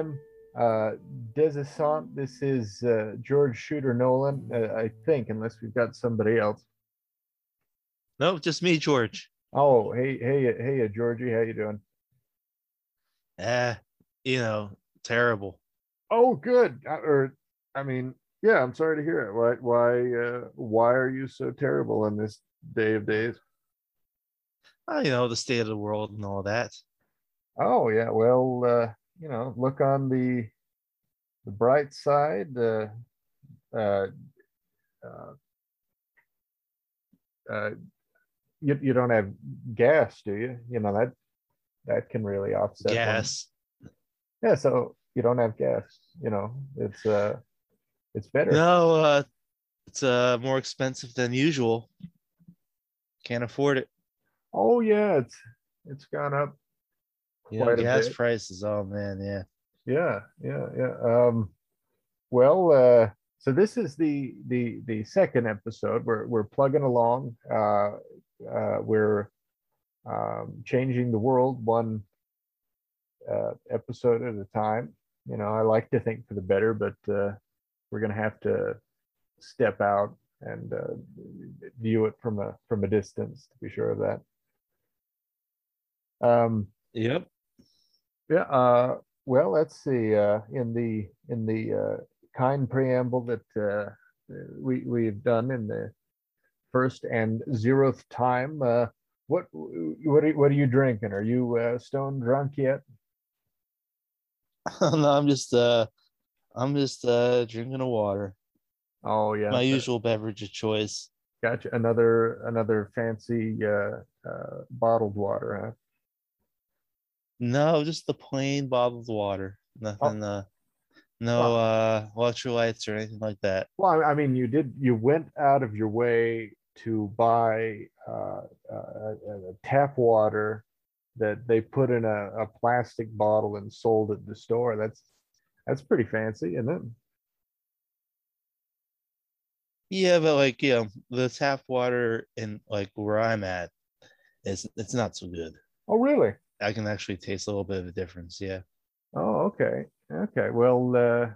again. Uh, I'm Des Esseintes. This is uh, George Shooter Nolan, uh, I think, unless we've got somebody else. No, just me, George. Oh, hey, hey, hey, uh, Georgie, how you doing? Eh, you know, terrible. Oh, good. Uh, or, I mean, yeah, I'm sorry to hear it. Why, why, uh, why are you so terrible on this day of days? Oh, you know, the state of the world and all that. Oh, yeah. Well, uh, you know, look on the the bright side. Uh, uh, uh, uh, you you don't have gas, do you? You know that that can really offset. one. Gas. Yeah. So you don't have gas. You know, it's uh, it's better. No, uh, it's uh more expensive than usual. Can't afford it. Oh yeah, it's it's gone up. You know, a gas bit. prices. Oh man, yeah. Yeah, yeah, yeah. Um, well, uh, so this is the the the second episode. We're we're plugging along. Uh, uh, we're um, changing the world one uh, episode at a time. You know, I like to think for the better, but uh, we're gonna have to step out and uh, view it from a from a distance to be sure of that. Um, Yep. Yeah, uh, well, let's see. Uh, in the in the uh, kind preamble that uh, we we've done in the first and zeroth time, uh, what what are, what are you drinking? Are you uh, stone drunk yet? no, I'm just uh, I'm just drinking a water. Oh yeah, My usual beverage of choice. Gotcha. Another another fancy uh, uh, bottled water, huh? No, just the plain bottled water. Nothing. Uh, no Oh. uh electrolytes or anything like that. Well, I mean, you did you went out of your way to buy uh, tap water that they put in a, a plastic bottle and sold at the store. That's that's pretty fancy, isn't it? Yeah, but like you know, the tap water in like where I'm at is it's not so good. Oh, really? I can actually taste a little bit of a difference. Yeah. Oh, okay, okay. Well, uh,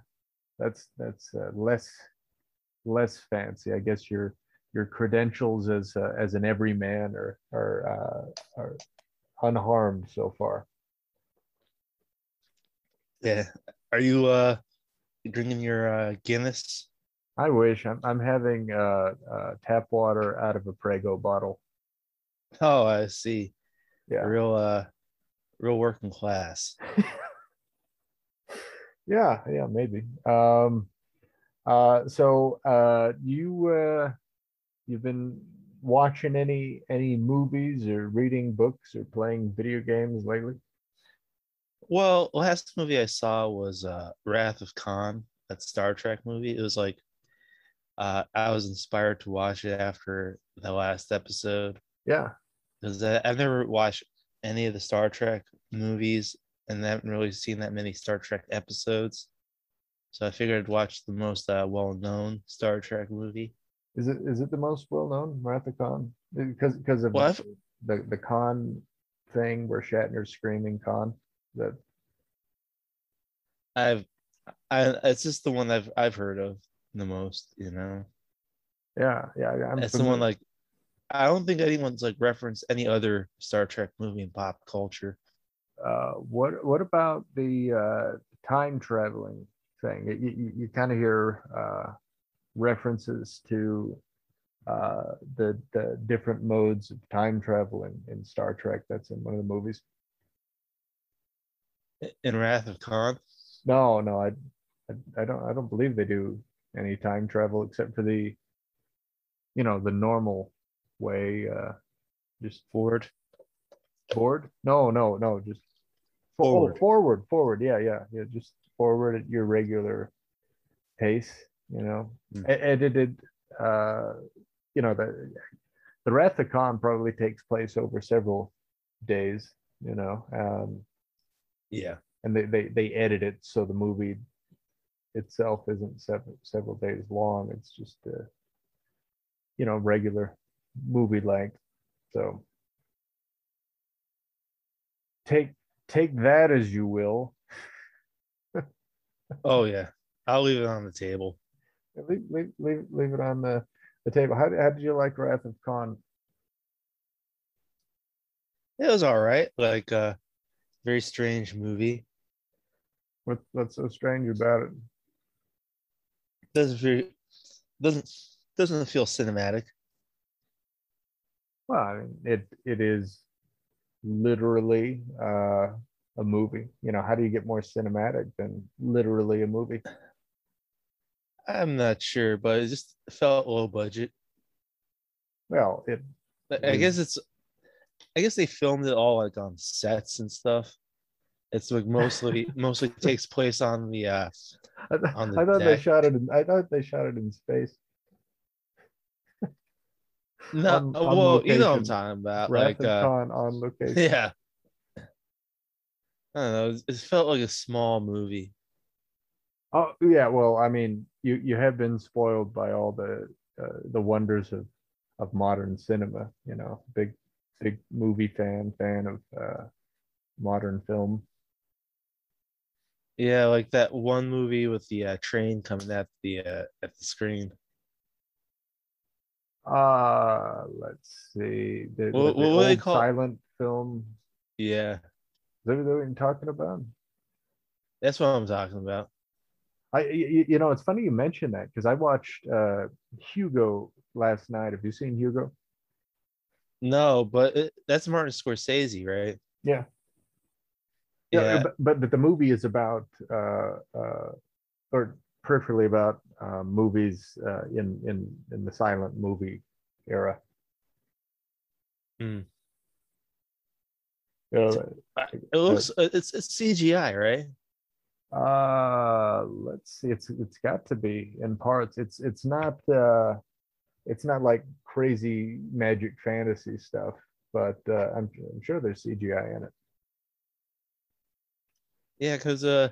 that's that's uh, less less fancy. I guess your your credentials as uh, as an everyman are are uh, are unharmed so far. Yeah. Are you uh drinking your uh Guinness? I wish I'm I'm having uh, uh, tap water out of a Prego bottle. Oh, I see. Yeah, Real uh real working class. yeah, yeah, maybe. Um, uh, so uh, you uh, you've been watching any any movies or reading books or playing video games lately? Well, last movie I saw was uh Wrath of Khan, that Star Trek movie. It was like uh I was inspired to watch it after the last episode Yeah. because I've never watched any of the Star Trek movies and haven't really seen that many Star Trek episodes. So I figured I'd watch the most uh, well-known Star Trek movie. Is it is it the most well known Wrath of Khan? Because because of Well, I've- the the Khan thing where Shatner's screaming Khan. That I've, I it's just the one I've I've heard of the most. You know, yeah yeah I'm it's the one like I don't think anyone's like referenced any other Star Trek movie in pop culture. uh, what what about the uh, time traveling thing? You, you, you kind of hear uh, references to uh, the the different modes of time travel in, in Star Trek. That's in one of the movies. In Wrath of Khan, No, no, I, I I don't I don't believe they do any time travel except for the, you know, the normal way. Uh, just forward forward? No, no, no, just Forward. Oh, forward, forward. Yeah, yeah, yeah. Just forward at your regular pace. You know, edited uh, you know, the the Khan probably takes place over several days. You know, um, Yeah. and they, they they edit it so the movie itself isn't several several days long. It's just uh, you know regular movie length. So take take that as you will. Oh yeah. I'll leave it on the table. Leave leave leave, leave it on the, the table. How, how did you like Wrath of Khan? It was all right. Like uh very strange movie. What what's so strange about it? Doesn't feel doesn't doesn't feel cinematic. Well, I mean, it it is literally uh, a movie. You know, how do you get more cinematic than literally a movie? I'm not sure, but it just felt low budget. Well, it I I guess it's I guess they filmed it all like on sets and stuff. It's like mostly mostly takes place on the uh on the I thought they shot it. In, I thought they shot it in space. No On- on well you know what I'm talking about. Wrath Like uh on location. yeah. I don't know. It it felt like a small movie. Oh yeah, well, I mean, you you have been spoiled by all the uh, the wonders of of modern cinema. You know, big big movie fan fan of uh, modern film. Yeah, like that one movie with the uh, train coming at the uh, at the screen. Uh let's see. The, What- the what do they old call- silent film. Yeah, Is that what you're talking about? that's what I'm talking about. I you, you know it's funny you mentioned that because I watched uh Hugo last night. Have you seen Hugo? No, but it, that's Martin Scorsese, right? Yeah. Yeah, but, but but the movie is about uh uh or peripherally about uh, movies uh, in in in the silent movie era. Yeah, it looks uh, it's it's CGI, right? Uh, let's see. It's it's got to be in parts. It's it's not uh, it's not like crazy magic fantasy stuff, but uh, I'm I'm sure there's CGI in it. Yeah, because uh,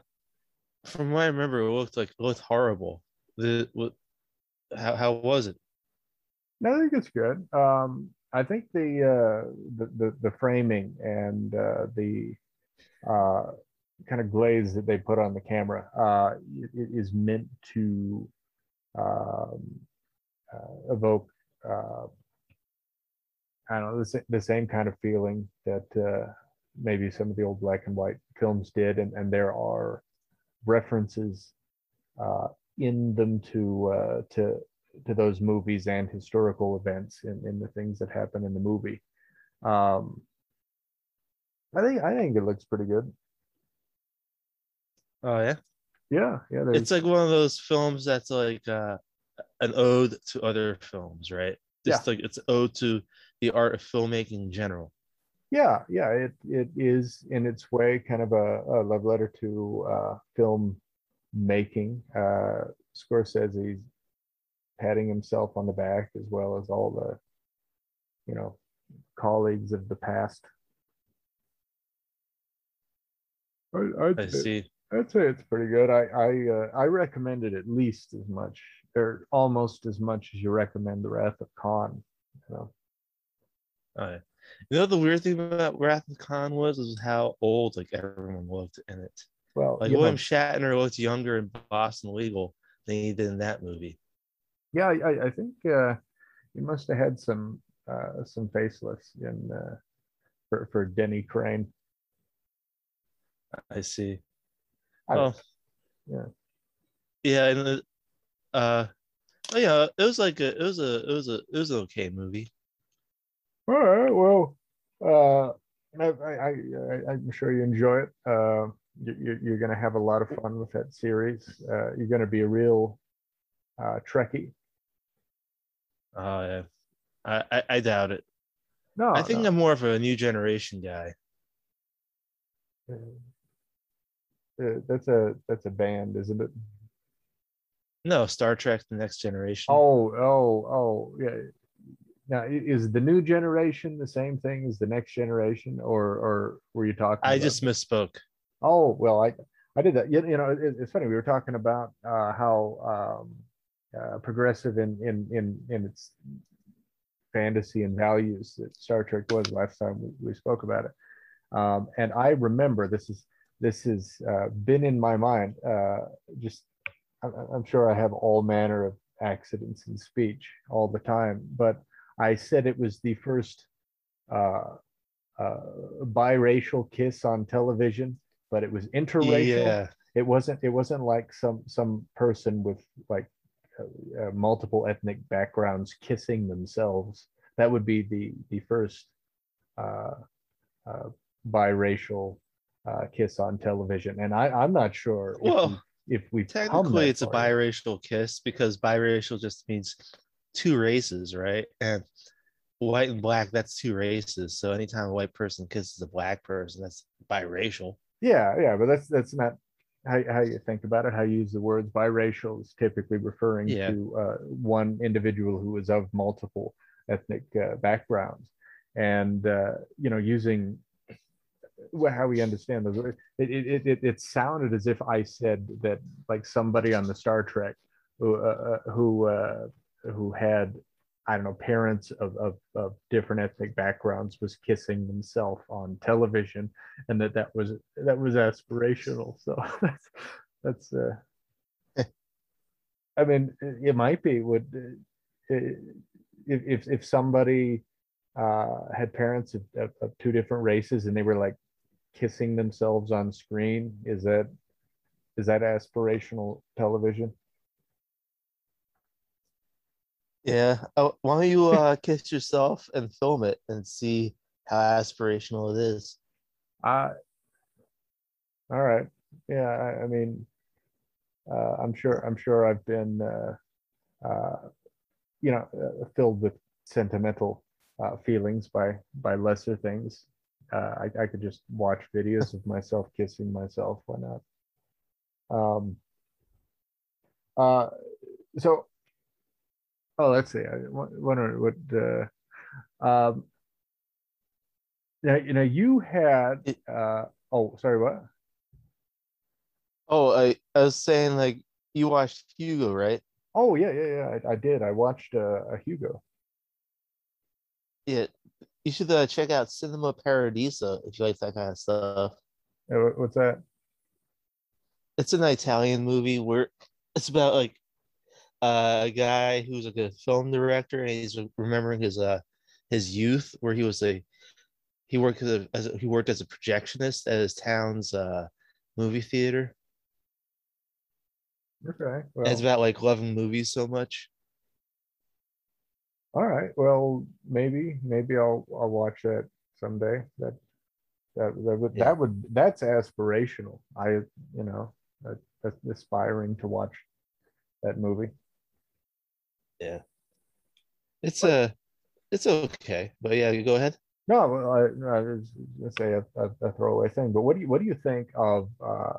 from what I remember, it looked like it looked horrible. The what? How how was it? No, I think it's good. Um, I think the uh, the, the the framing and uh, the uh, kind of glaze that they put on the camera uh, it, it is meant to um, uh, evoke uh, I don't know the, the same kind of feeling that uh, maybe some of the old black and white films did, and and there are references uh, in them to uh, to to those movies and historical events in, in the things that happen in the movie. Um, I think I think it looks pretty good. Oh yeah, Yeah, yeah. it's like one of those films that's like uh, an ode to other films, right? Just like it's ode to the art of filmmaking in general. Yeah, yeah. It it is in its way kind of a, a love letter to uh, film making. Uh, Scorsese's patting himself on the back as well as all the, you know, colleagues of the past. I, I'd I say- see. I'd say it's pretty good. I I uh, I recommend it at least as much or almost as much as you recommend the Wrath of Khan. You know? Oh, yeah. You know the weird thing about Wrath of Khan was was how old like everyone looked in it. Well, Like you know, William Shatner looked younger in Boston Legal than he did in that movie. yeah, I, I think uh, he must have had some uh, some facelifts in uh, for for Denny Crane. I see. I- Oh, yeah. Yeah, and uh, oh yeah, it was like a, it was a, it was a, it was an okay movie. All right. Well, uh, I, I, I, I'm sure you enjoy it. Uh, you, you're going to have a lot of fun with that series. Uh, you're going to be a real uh, Trekkie. Oh yeah, I, I, I doubt it. No, I think no. I'm more of a new generation guy. Uh, that's a that's a band, isn't it? No, Star Trek: The Next Generation. Oh, oh, oh, yeah. Now, is the new generation the same thing as the next generation, or or were you talking? I about- just misspoke. Oh well, I I did that. You, you know, it, it's funny. We were talking about uh, how um, uh, progressive in in in in its fantasy and values that Star Trek was last time we, we spoke about it. Um, and I remember this is this has uh, been in my mind. Uh, just I'm, I'm sure I have all manner of accidents in speech all the time, but I said it was the first uh, uh, biracial kiss on television, but it was interracial. Yeah, it wasn't it wasn't like some some person with like uh, uh, multiple ethnic backgrounds kissing themselves. That would be the the first uh, uh, biracial uh, kiss on television. And i i'm not sure if Well, we- if we've technically it's a biracial kiss because biracial just means two races, right? And white and black, that's two races. So anytime a white person kisses a black person, that's biracial. yeah yeah but that's that's not how, how you think about it how you use the words biracial is typically referring Yeah. to uh, one individual who is of multiple ethnic uh, backgrounds and uh, you know using how we understand those it, it, it, it sounded as if i said that like somebody on the star trek who uh, uh, who uh, who had I don't know, parents of, of, of different ethnic backgrounds was kissing themselves on television, and that that was that was aspirational. So that's that's. Uh, I mean, it might be would uh, if if if somebody uh, had parents of, of, of two different races and they were like kissing themselves on screen. Is that is that aspirational television? Yeah. Oh, why don't you uh, kiss yourself and film it and see how aspirational it is? Uh, all right. Yeah, I, I mean, uh, I'm sure. I'm sure I've been, uh, uh, you know, uh, filled with sentimental uh, feelings by by lesser things. I, I could just watch videos of myself kissing myself. Why not? Um. Uh, so. Oh, let's see. I wonder what. Uh, um. Now, you know, you had. Uh, oh, sorry. What? Oh, I, I was saying like you watched Hugo, right? Oh yeah, yeah, yeah. I, I did. I watched uh, a Hugo. Yeah. You should uh, check out Cinema Paradiso if you like that kind of stuff. What- What's that? It's an Italian movie where it's about like uh, a guy who's like a film director and he's remembering his uh his youth where he was a he worked as a, as a he worked as a projectionist at his town's uh movie theater. Okay. And it's about like loving movies so much. all right. Well, maybe, maybe I'll I'll watch that someday. That that that would Yeah. that would that's aspirational. I you know that, that's aspiring to watch that movie. It's a it's okay, but yeah, you go ahead. No, I, I was gonna say a, a, a throwaway thing, but what do you what do you think of uh,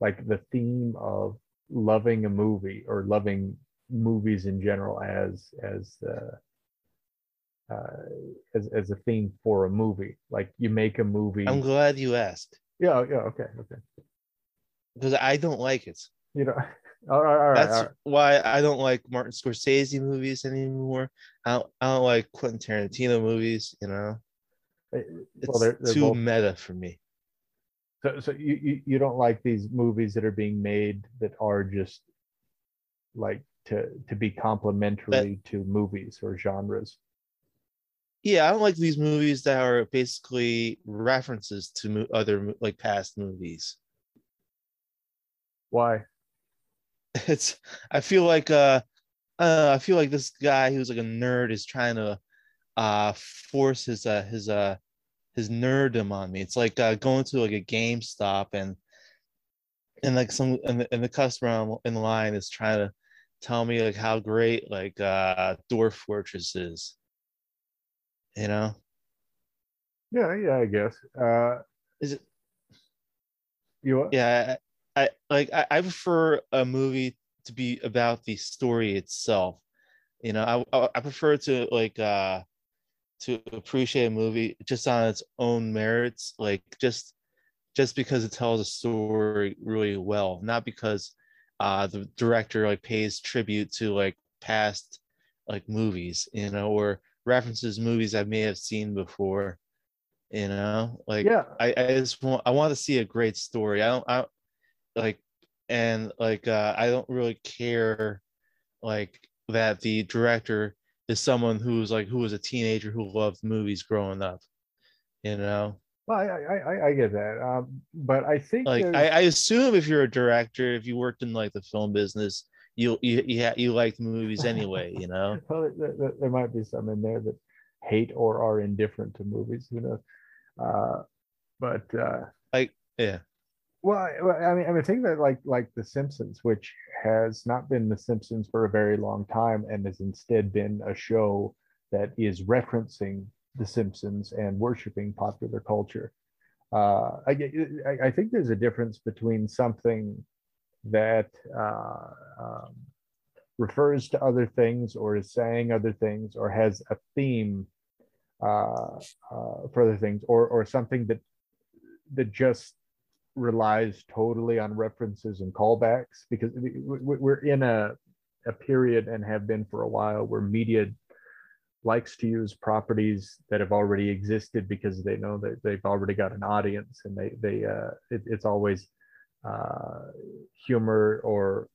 like the theme of loving a movie or loving movies in general as as uh, uh, as as a theme for a movie? Like you make a movie. I'm glad you asked yeah, yeah, okay, okay. because I don't like it. You know, all right, all right, That's all right. why I don't like Martin Scorsese movies anymore. I don't, I don't like Quentin Tarantino movies. You know, Uh, it's Well, they're, they're too both meta for me. So, so you, you you don't like these movies that are being made that are just like to to be complementary to movies or genres. Yeah, I don't like these movies that are basically references to other like past movies. Why? It's I feel like uh, uh I feel like this guy who's like a nerd is trying to uh force his uh his uh his nerddom on me. It's like uh, going to like a GameStop and and like some and the, and the customer on- in the line is trying to tell me like how great like uh Dwarf Fortress is. You know? Yeah, yeah, I guess. Uh, Is it you what? yeah, I, like I, I prefer a movie to be about the story itself. You know, I I prefer to like uh to appreciate a movie just on its own merits, like just just because it tells a story really well, not because uh the director like pays tribute to like past like movies, you know, or references movies I may have seen before. You know, like Yeah. I, I just want I want to see a great story. I don't I like and like uh I don't really care like that the director is someone who's like who was a teenager who loved movies growing up. You know, Well, I I, I, get that, um, but I think like I, I assume if you're a director, if you worked in like the film business, you you you, you liked movies anyway. You know, well, there, there, there might be some in there that hate or are indifferent to movies. Who knows? Uh, but uh, like yeah, well, I, I mean, I mean, think that like like The Simpsons, which has not been The Simpsons for a very long time, and has instead been a show that is referencing The Simpsons and worshiping popular culture. Uh, I, I I think there's a difference between something that uh, um, refers to other things or is saying other things or has a theme uh, uh, for other things or or something that that just relies totally on references and callbacks because we- we- we're in a a period and have been for a while where media likes to use properties that have already existed because they know that they've already got an audience and they they uh it, it's always uh humor or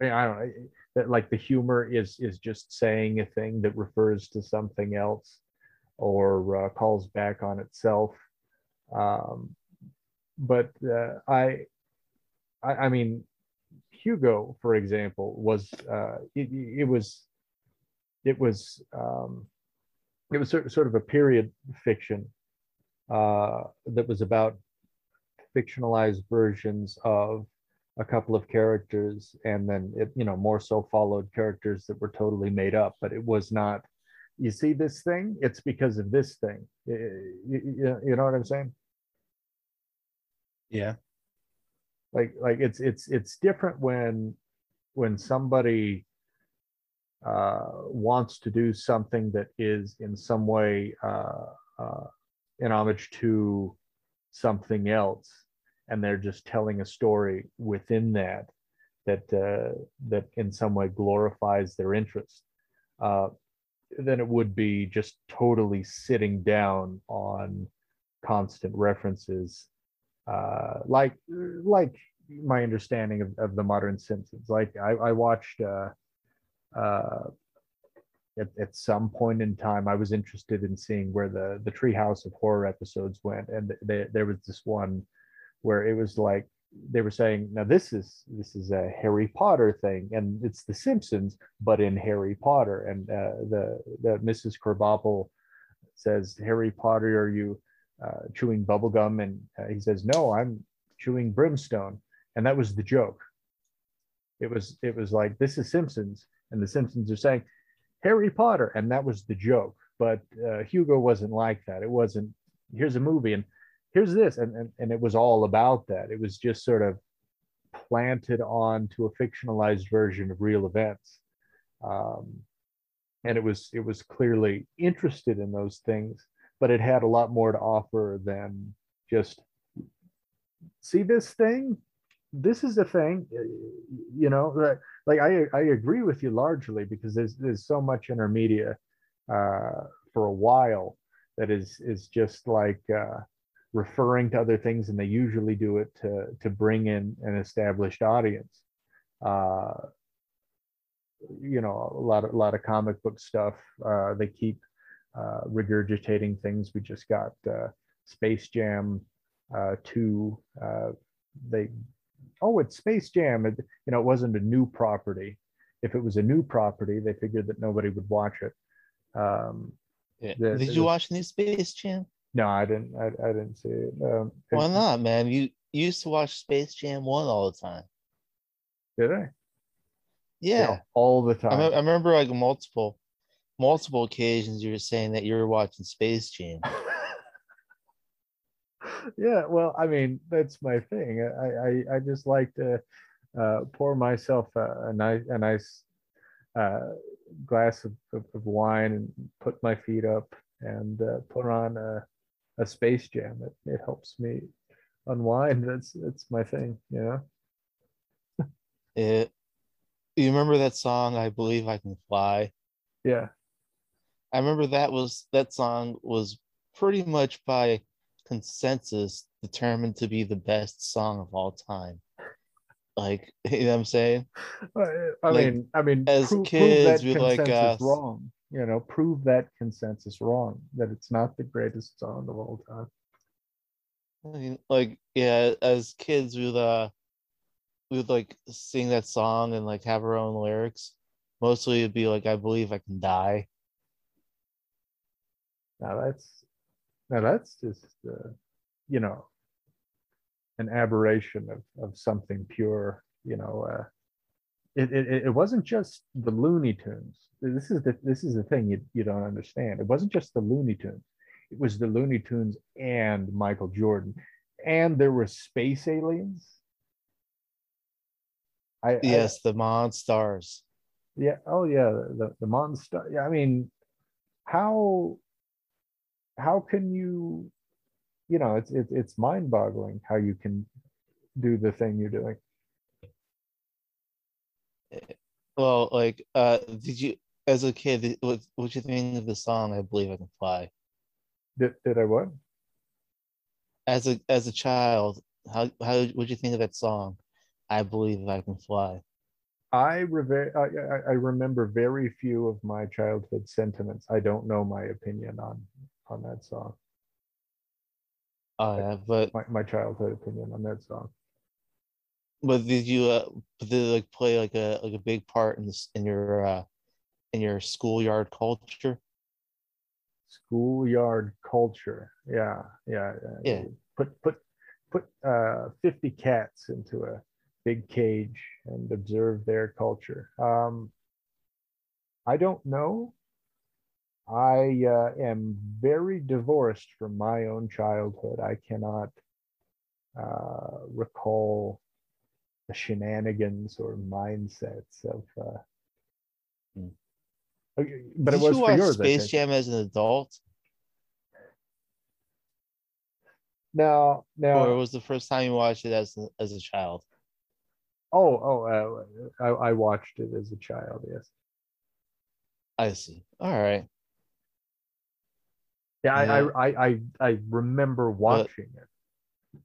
I I don't know that like the humor is is just saying a thing that refers to something else or uh, calls back on itself. Um but uh, I, I i mean hugo for example was uh it, it was it was um it was sort of a period fiction uh that was about fictionalized versions of a couple of characters and then it you know more so followed characters that were totally made up but it was not you see this thing? It's because of this thing. You, you, you know what i'm saying yeah, like like it's it's it's different when when somebody uh wants to do something that is in some way uh, uh in homage to something else and they're just telling a story within that that uh that in some way glorifies their interest uh then it would be just totally sitting down on constant references uh, like like my understanding of, of the modern Simpsons. Like I, I watched uh, uh, at, at some point in time, I was interested in seeing where the the Treehouse of Horror episodes went, and they, there was this one where it was like they were saying, now this is this is a Harry Potter thing, and it's The Simpsons, but in Harry Potter, and uh, the the Mrs. Krabappel says, Harry Potter, are you uh, chewing bubble gum and uh, he says no i'm chewing brimstone. And that was the joke. It was it was like this is simpsons. And the simpsons are saying harry potter. And that was the joke. But uh, hugo wasn't like that. It wasn't here's a movie and here's this. And, and and it was all about that. It was just sort of planted on to a fictionalized version of real events. Um, and it was it was clearly interested in those things but it had a lot more to offer than just see this thing? This is a thing. Uh, you know that like i i agree with you largely because there's there's so much in our media uh for a while that is is just like uh referring to other things and they usually do it to to bring in an established audience. Uh you know a lot of a lot of comic book stuff uh they keep uh, regurgitating things. We just got uh, Space Jam uh, 2. Uh, they, oh, it's Space Jam. It, you know, it wasn't a new property. If it was a new property, they figured that nobody would watch it. Um, yeah. The- Did the- you watch New Space Jam? no, I didn't. I, I didn't see it. Um, Why not, man? You, you used to watch Space Jam one all the time. Did I? Yeah, all the I, time. me- I remember like multiple, multiple occasions you were saying that you were watching Space Jam. yeah well i mean that's my thing i i i just like to uh, pour myself a, a nice a nice uh, glass of, of, of wine and put my feet up and uh, put on a, a space jam. It, it helps me unwind. That's that's my thing, you know. It. You remember that song? I believe I can fly. Yeah, I remember that was that song was pretty much by consensus determined to be the best song of all time. Like you know what I'm saying? I, Like, mean, I mean, as prove, kids, prove we like, uh, wrong. You know, prove that consensus wrong. That it's not the greatest song of all time. I mean, like yeah, as kids we would uh we would like sing that song and like have our own lyrics. Mostly it'd be like I believe I can die. Now that's now that's just uh, you know an aberration of of something pure. You know, uh, it, it it wasn't just the Looney Tunes. This is the this is the thing you you don't understand. It wasn't just the Looney Tunes. It was the Looney Tunes and Michael Jordan, and there were space aliens. I, I- Yes, the Monstars. yeah. Oh yeah. The the monster. Yeah. I mean, how how can you? You know, it's it's it's mind boggling how you can do the thing you're doing. Well, like uh did you as a kid what what you think of the song I believe I can fly? Did did I what? As a as a child, how how would you think of that song? I believe I can fly. I, reve- I I- I remember very few of my childhood sentiments. I don't know my opinion on on that song. Oh yeah, but My my childhood opinion on that song. but did you uh did it like play like a like a big part in this in your uh in your schoolyard culture? schoolyard culture. Yeah, yeah, Yeah. Put put put uh, fifty cats into a big cage and observe their culture. Um, I don't know. I uh, am very divorced from my own childhood. I cannot uh, recall the shenanigans or mindsets of. Uh, Hmm. Okay, but it Did was you for watch yours. Space. Jam as an adult, No, no. or was the first time you watched it as a, as a child? Oh, oh, uh, I, I watched it as a child. Yes. I see. All right. Yeah, I, Yeah. I, I, I, I remember watching it.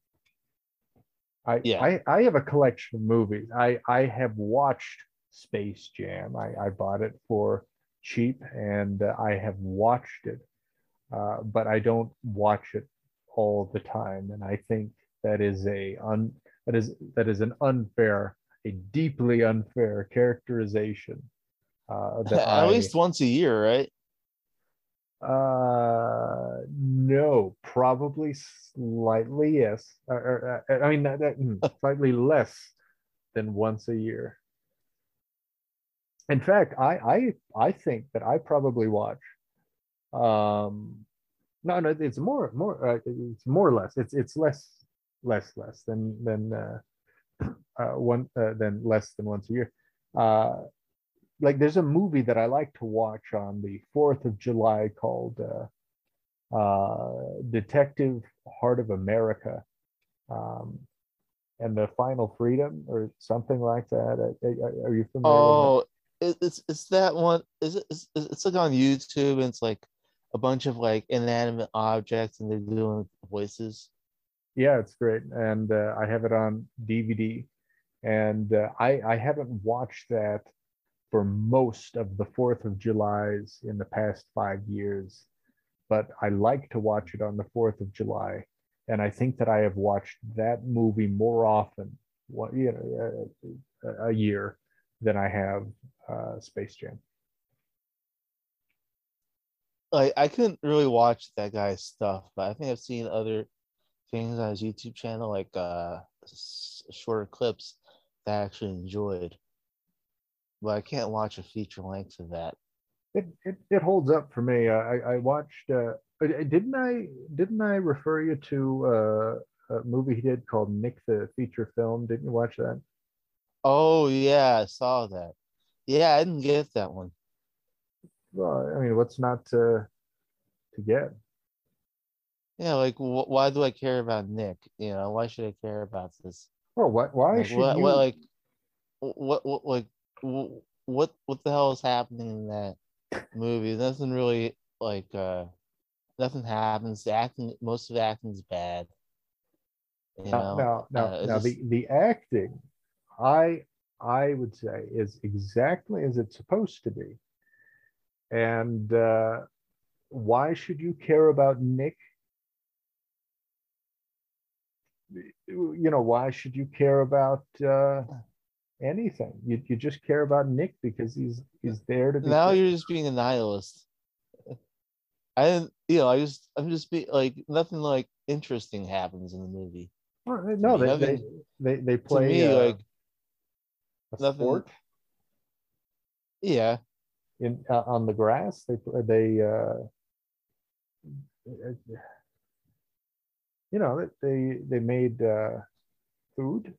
I, Yeah. I, I have a collection of movies. I, I have watched Space Jam. I, I bought it for cheap, and uh, I have watched it, uh, but I don't watch it all the time. And I think that is a un, that is that is an unfair, a deeply unfair characterization. Uh, that At I- least once a year, right? Uh, no, probably slightly yes. Or, or, uh, I mean, that, that, hmm, slightly less than once a year. In fact, I I I think that I probably watch. Um, no, no, it's more more. Uh, it's more or less. It's it's less less less than than uh, uh, one uh, than less than once a year. Uh, like there's a movie that I like to watch on the 4th of July called uh, uh, Detective Heart of America um, and the Final Freedom or something like that. Uh, Are you familiar with Oh, it's it's that one. Is it? It's, it's like on YouTube, and it's like a bunch of like inanimate objects, and they're doing voices. Yeah, it's great. And uh, I have it on DVD. And uh, I, I haven't watched that for most of the 4th of Julys in the past five years. But I like to watch it on the 4th of July. And I think that I have watched that movie more often, what you know, a, a year than I have uh, Space Jam. Like I couldn't really watch that guy's stuff, but I think I've seen other things on his YouTube channel, like uh shorter clips that I actually enjoyed. But I can't watch a feature length of that. It, it, it holds up for me. I, I watched. Uh, uh, didn't I didn't I refer you to uh, a movie he did called Nick the Feature Film? Didn't you watch that? Oh yeah, I saw that. Yeah, I didn't get that one. Well, I mean, what's not to to get? Yeah, like wh- why do I care about Nick? You know, why should I care about this? Well, what? Why Like, should what, you? what, like, what, what, like, what, what the hell is happening in that movie? Nothing really, like, uh, nothing happens. The acting, most of the acting's bad. You now, know, now, now, Uh, now just- the the acting, I I would say is exactly as it's supposed to be. And uh, why should you care about Nick? You know, why should you care about uh, anything? You you just care about Nick because he's he's there to be. now you're just being a nihilist. I didn't, you know, I just, I'm just be like, nothing like interesting happens in the movie. Well, no, they, they nothing- they they play me, uh, like, a nothing- sport yeah, in uh, on the grass. They they uh, you know they they made uh, food.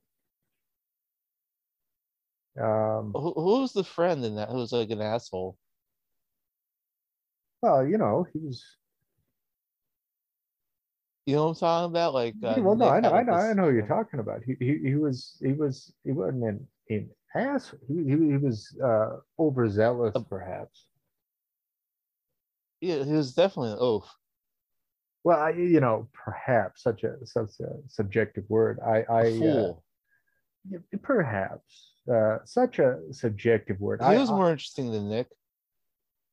Um, who, who was the friend in that? Who's like an asshole? well, you know he was. You know what I'm talking about? Like, uh, well, no, I know, I know, I know who you're talking about. He he, he was he was he wasn't an, an ass. He, he, he was uh, overzealous, Uh, perhaps. Yeah, he was definitely an oaf. Well, I, you know, perhaps such a such a subjective word. I I A uh, fool. Yeah, perhaps uh, such a subjective word. he I, was I- more interesting than Nick.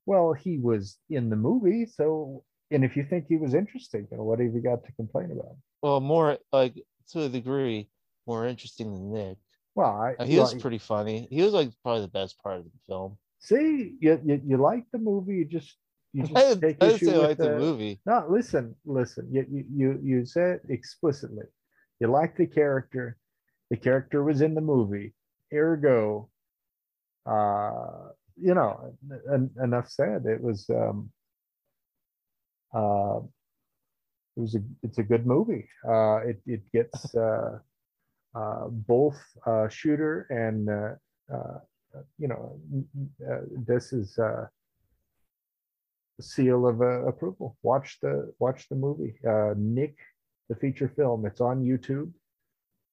well, he was in the movie, so and if you think he was interesting, then what have you got to complain about? Well, more like to a degree, more interesting than Nick. Well, I Uh, he well, was pretty funny. He was like probably the best part of the film. see you, you you like the movie, you just you just take I didn't issue say I with the movie. No, listen, listen. You, you you you said explicitly you like the character. The character was in the movie. Ergo, uh, you know, en- enough said. It was um, uh, it was a it's a good movie. Uh, it it gets uh, uh, both uh, shooter and you know this is uh, seal of approval. Watch the watch the movie. Uh, Nick, the feature film. It's on YouTube.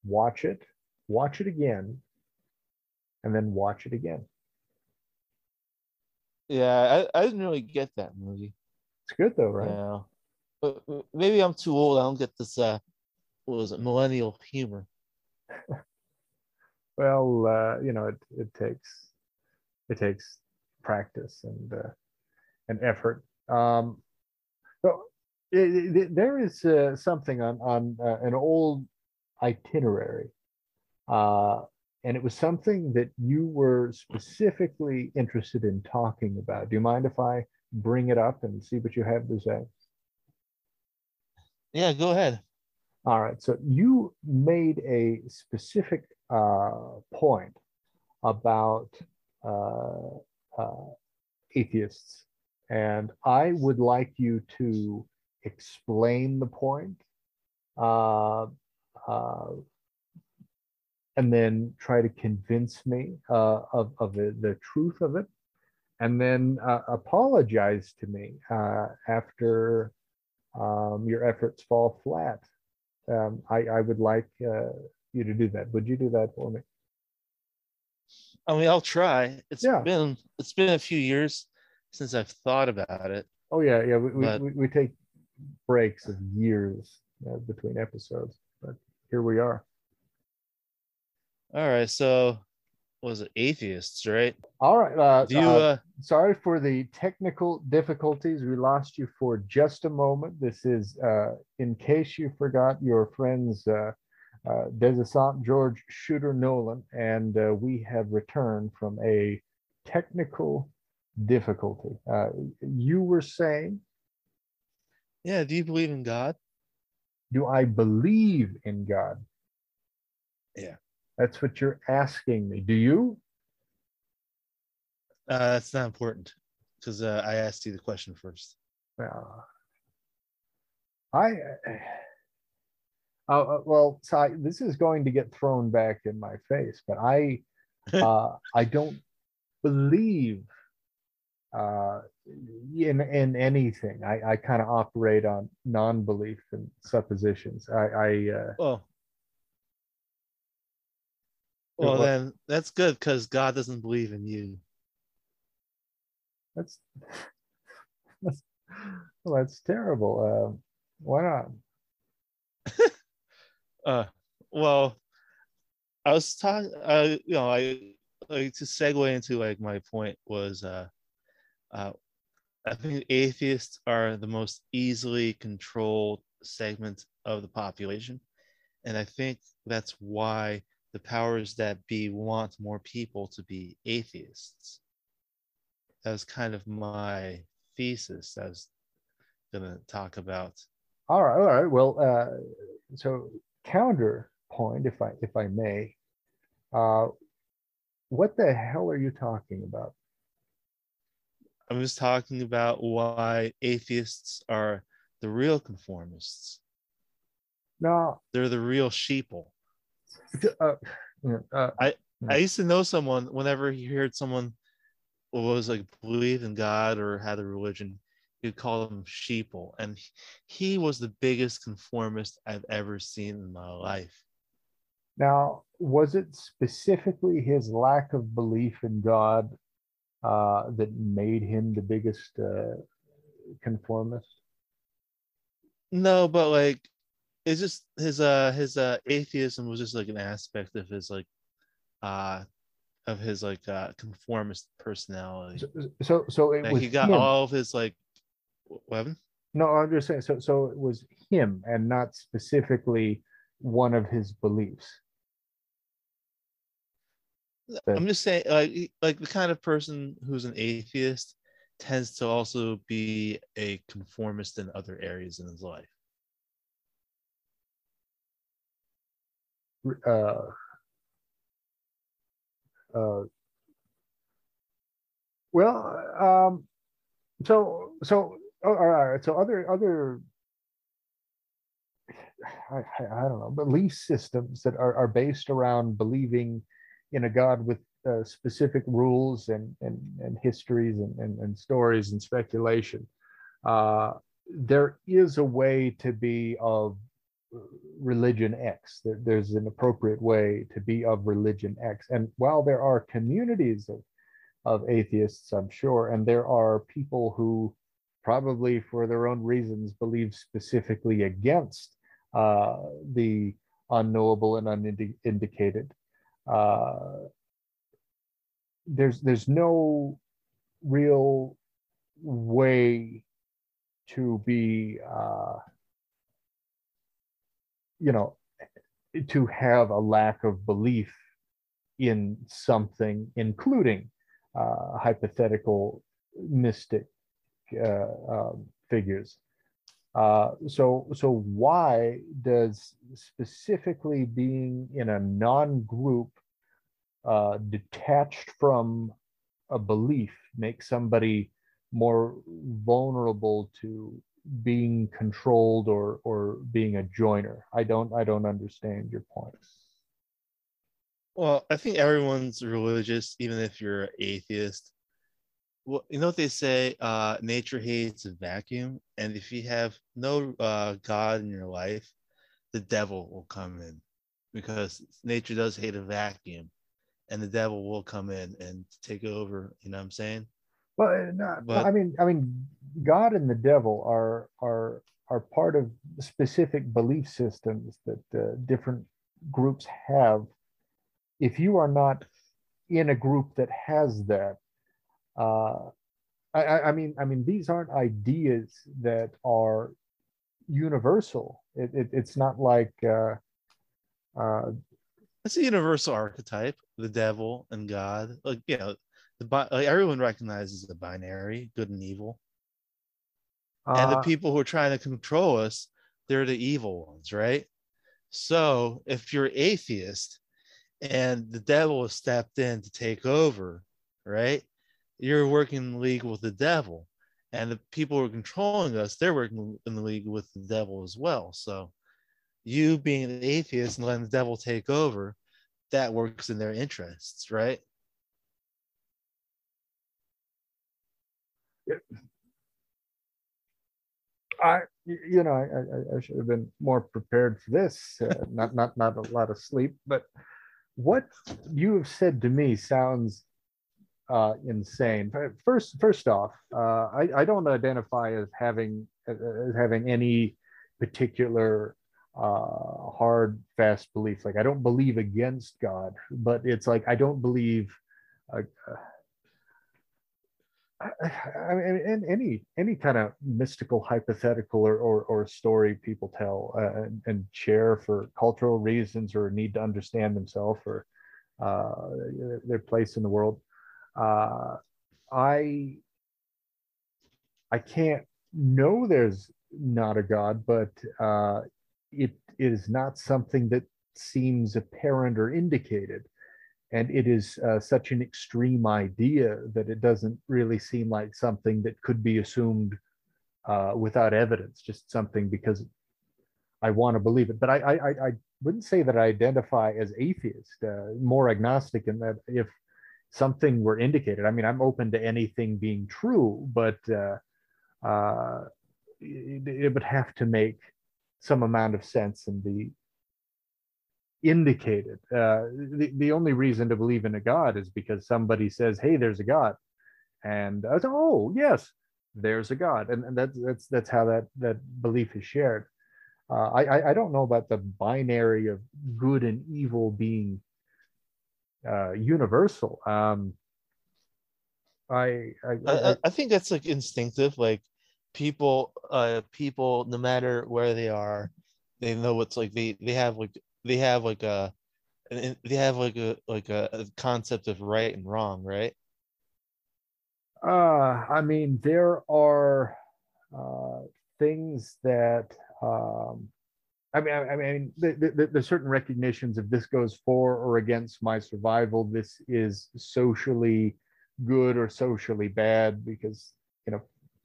Watch it. Watch it again, and then watch it again. Yeah, I, I didn't really get that movie. It's good though, right? Yeah. But maybe I'm too old. I don't get this uh what was it, millennial humor. Well, uh, you know, it, it takes it takes practice and uh, and effort. Um, so it, it- there is uh, something on on uh, an old itinerary, uh, and it was something that you were specifically interested in talking about. Do you mind if I bring it up and see what you have to say? Yeah, go ahead. All right. So you made a specific uh, point about uh, uh, atheists, and I would like you to explain the point, uh, uh, and then try to convince me uh, of of the, the truth of it, and then uh, apologize to me uh, after um, your efforts fall flat um, I, I would like uh, you to do that. Would you do that for me? I mean, I'll try. It's Yeah. been it's been a few years since I've thought about it. Oh yeah, yeah. We we, But- we, we take breaks of years uh, between episodes, but here we are. All right, so was it atheists, right? All right. Uh, Do you uh, uh sorry for the technical difficulties. We lost you for just a moment. This is uh, in case you forgot your friends uh, uh, George Shooter Nolan, and uh, we have returned from a technical difficulty. Uh, you were saying, yeah, do you believe in God? Do I believe in God? Yeah. That's what you're asking me. Do you? Uh that's not important because uh, I asked you the question first. Well, I Uh, uh, well, so I, this is going to get thrown back in my face, but I, uh, I don't believe uh, in in anything. I, I kind of operate on non-belief and suppositions. I, I uh, Well, well, then that's good because God doesn't believe in you. that's that's well, that's terrible. Um, why not? Uh, well, I was talking. Uh, you know, I like to segue into like my point was. Uh, uh, I think atheists are the most easily controlled segment of the population, and I think that's why the powers that be want more people to be atheists. That was kind of my thesis. I was gonna talk about. All right, all right. Well, uh, so counterpoint, if I if I may, uh, what the hell are you talking about? I was talking about why atheists are the real conformists. No, They're the real sheeple. Uh, uh, I used to know someone whenever he heard someone was like believe in God or had a religion, he'd call them sheeple. And he was the biggest conformist I've ever seen in my life. now, was it specifically his lack of belief in God uh, that made him the biggest uh, conformist? No, but like it's just his uh his uh atheism was just like an aspect of his like uh of his like uh conformist personality. So, so, so it Like was he got him. all of his like weapon. No, I'm just saying. So, so it was him, and not specifically one of his beliefs. That- I'm just saying, like, like the kind of person who's an atheist tends to also be a conformist in other areas in his life. Uh, uh, well, um, so so oh, all right. So other other I, I, don't know belief systems that are, are based around believing in a God with uh, specific rules and and, and histories and, and, and stories and speculation. Uh, there is a way to be of religion X. There, there's an appropriate way to be of religion X. And while there are communities of, of atheists, I'm sure, and there are people who probably for their own reasons believe specifically against uh, the unknowable and unindicated. Uh, there's there's no real way to be uh, you know to have a lack of belief in something including uh, hypothetical mystic uh, um, figures. Uh, so so why does specifically being in a non-group uh, detached from a belief make somebody more vulnerable to being controlled or or being a joiner i don't i don't understand your point Well, I think everyone's religious, even if you're an atheist. Well, you know what they say? Uh, nature hates a vacuum, and if you have no uh, God in your life, the devil will come in, because nature does hate a vacuum, and the devil will come in and take over. You know what I'm saying? well uh, no, But- i mean i mean god and the devil are are are part of specific belief systems that uh, different groups have if you are not in a group that has that uh I, I mean, I mean, these aren't ideas that are universal. It, it, it's not like uh, uh, It's a universal archetype, the devil and God. Like you know, the like everyone recognizes the binary, good and evil. And the uh, people who are trying to control us they're the evil ones right? So if you're atheist and the devil has stepped in to take over right you're working in league with the devil. And the people who are controlling us they're working in the league with the devil as well. So you being an atheist and letting the devil take over, that works in their interests, right? I, you know, I, I, I, should have been more prepared for this. Uh, not, not, not a lot of sleep, but what you have said to me sounds uh, insane. First, first off, uh, I, I don't identify as having as having any particular uh, hard, fast belief. Like I don't believe against God, but it's like I don't believe. Uh, I mean, any any kind of mystical, hypothetical, or or, or story people tell uh, and, and, share for cultural reasons or need to understand themselves or uh, their place in the world. Uh, I I can't know there's not a God, but uh, it is not something that seems apparent or indicated and it is uh, such an extreme idea that it doesn't really seem like something that could be assumed uh, without evidence, just something because I want to believe it. But I, I, I wouldn't say that I identify as atheist, uh, more agnostic in that if something were indicated, I mean, I'm open to anything being true, but uh, uh, it, it would have to make some amount of sense and be indicated. Uh, the, the only reason to believe in a God is because somebody says, hey, there's a God. And I was, oh, yes, there's a God. And, and that's, that's, that's how that, that belief is shared. Uh, I, I don't know about the binary of good and evil being uh, universal. Um, I, I, I, I think that's like instinctive. Like people, uh, people, no matter where they are, they know what's like they they have like they have like a they have like a like a, a concept of right and wrong, right? Uh, I mean, there are uh, things that um, I mean, I, mean, the certain recognitions of this goes for or against my survival. This is socially good or socially bad because you know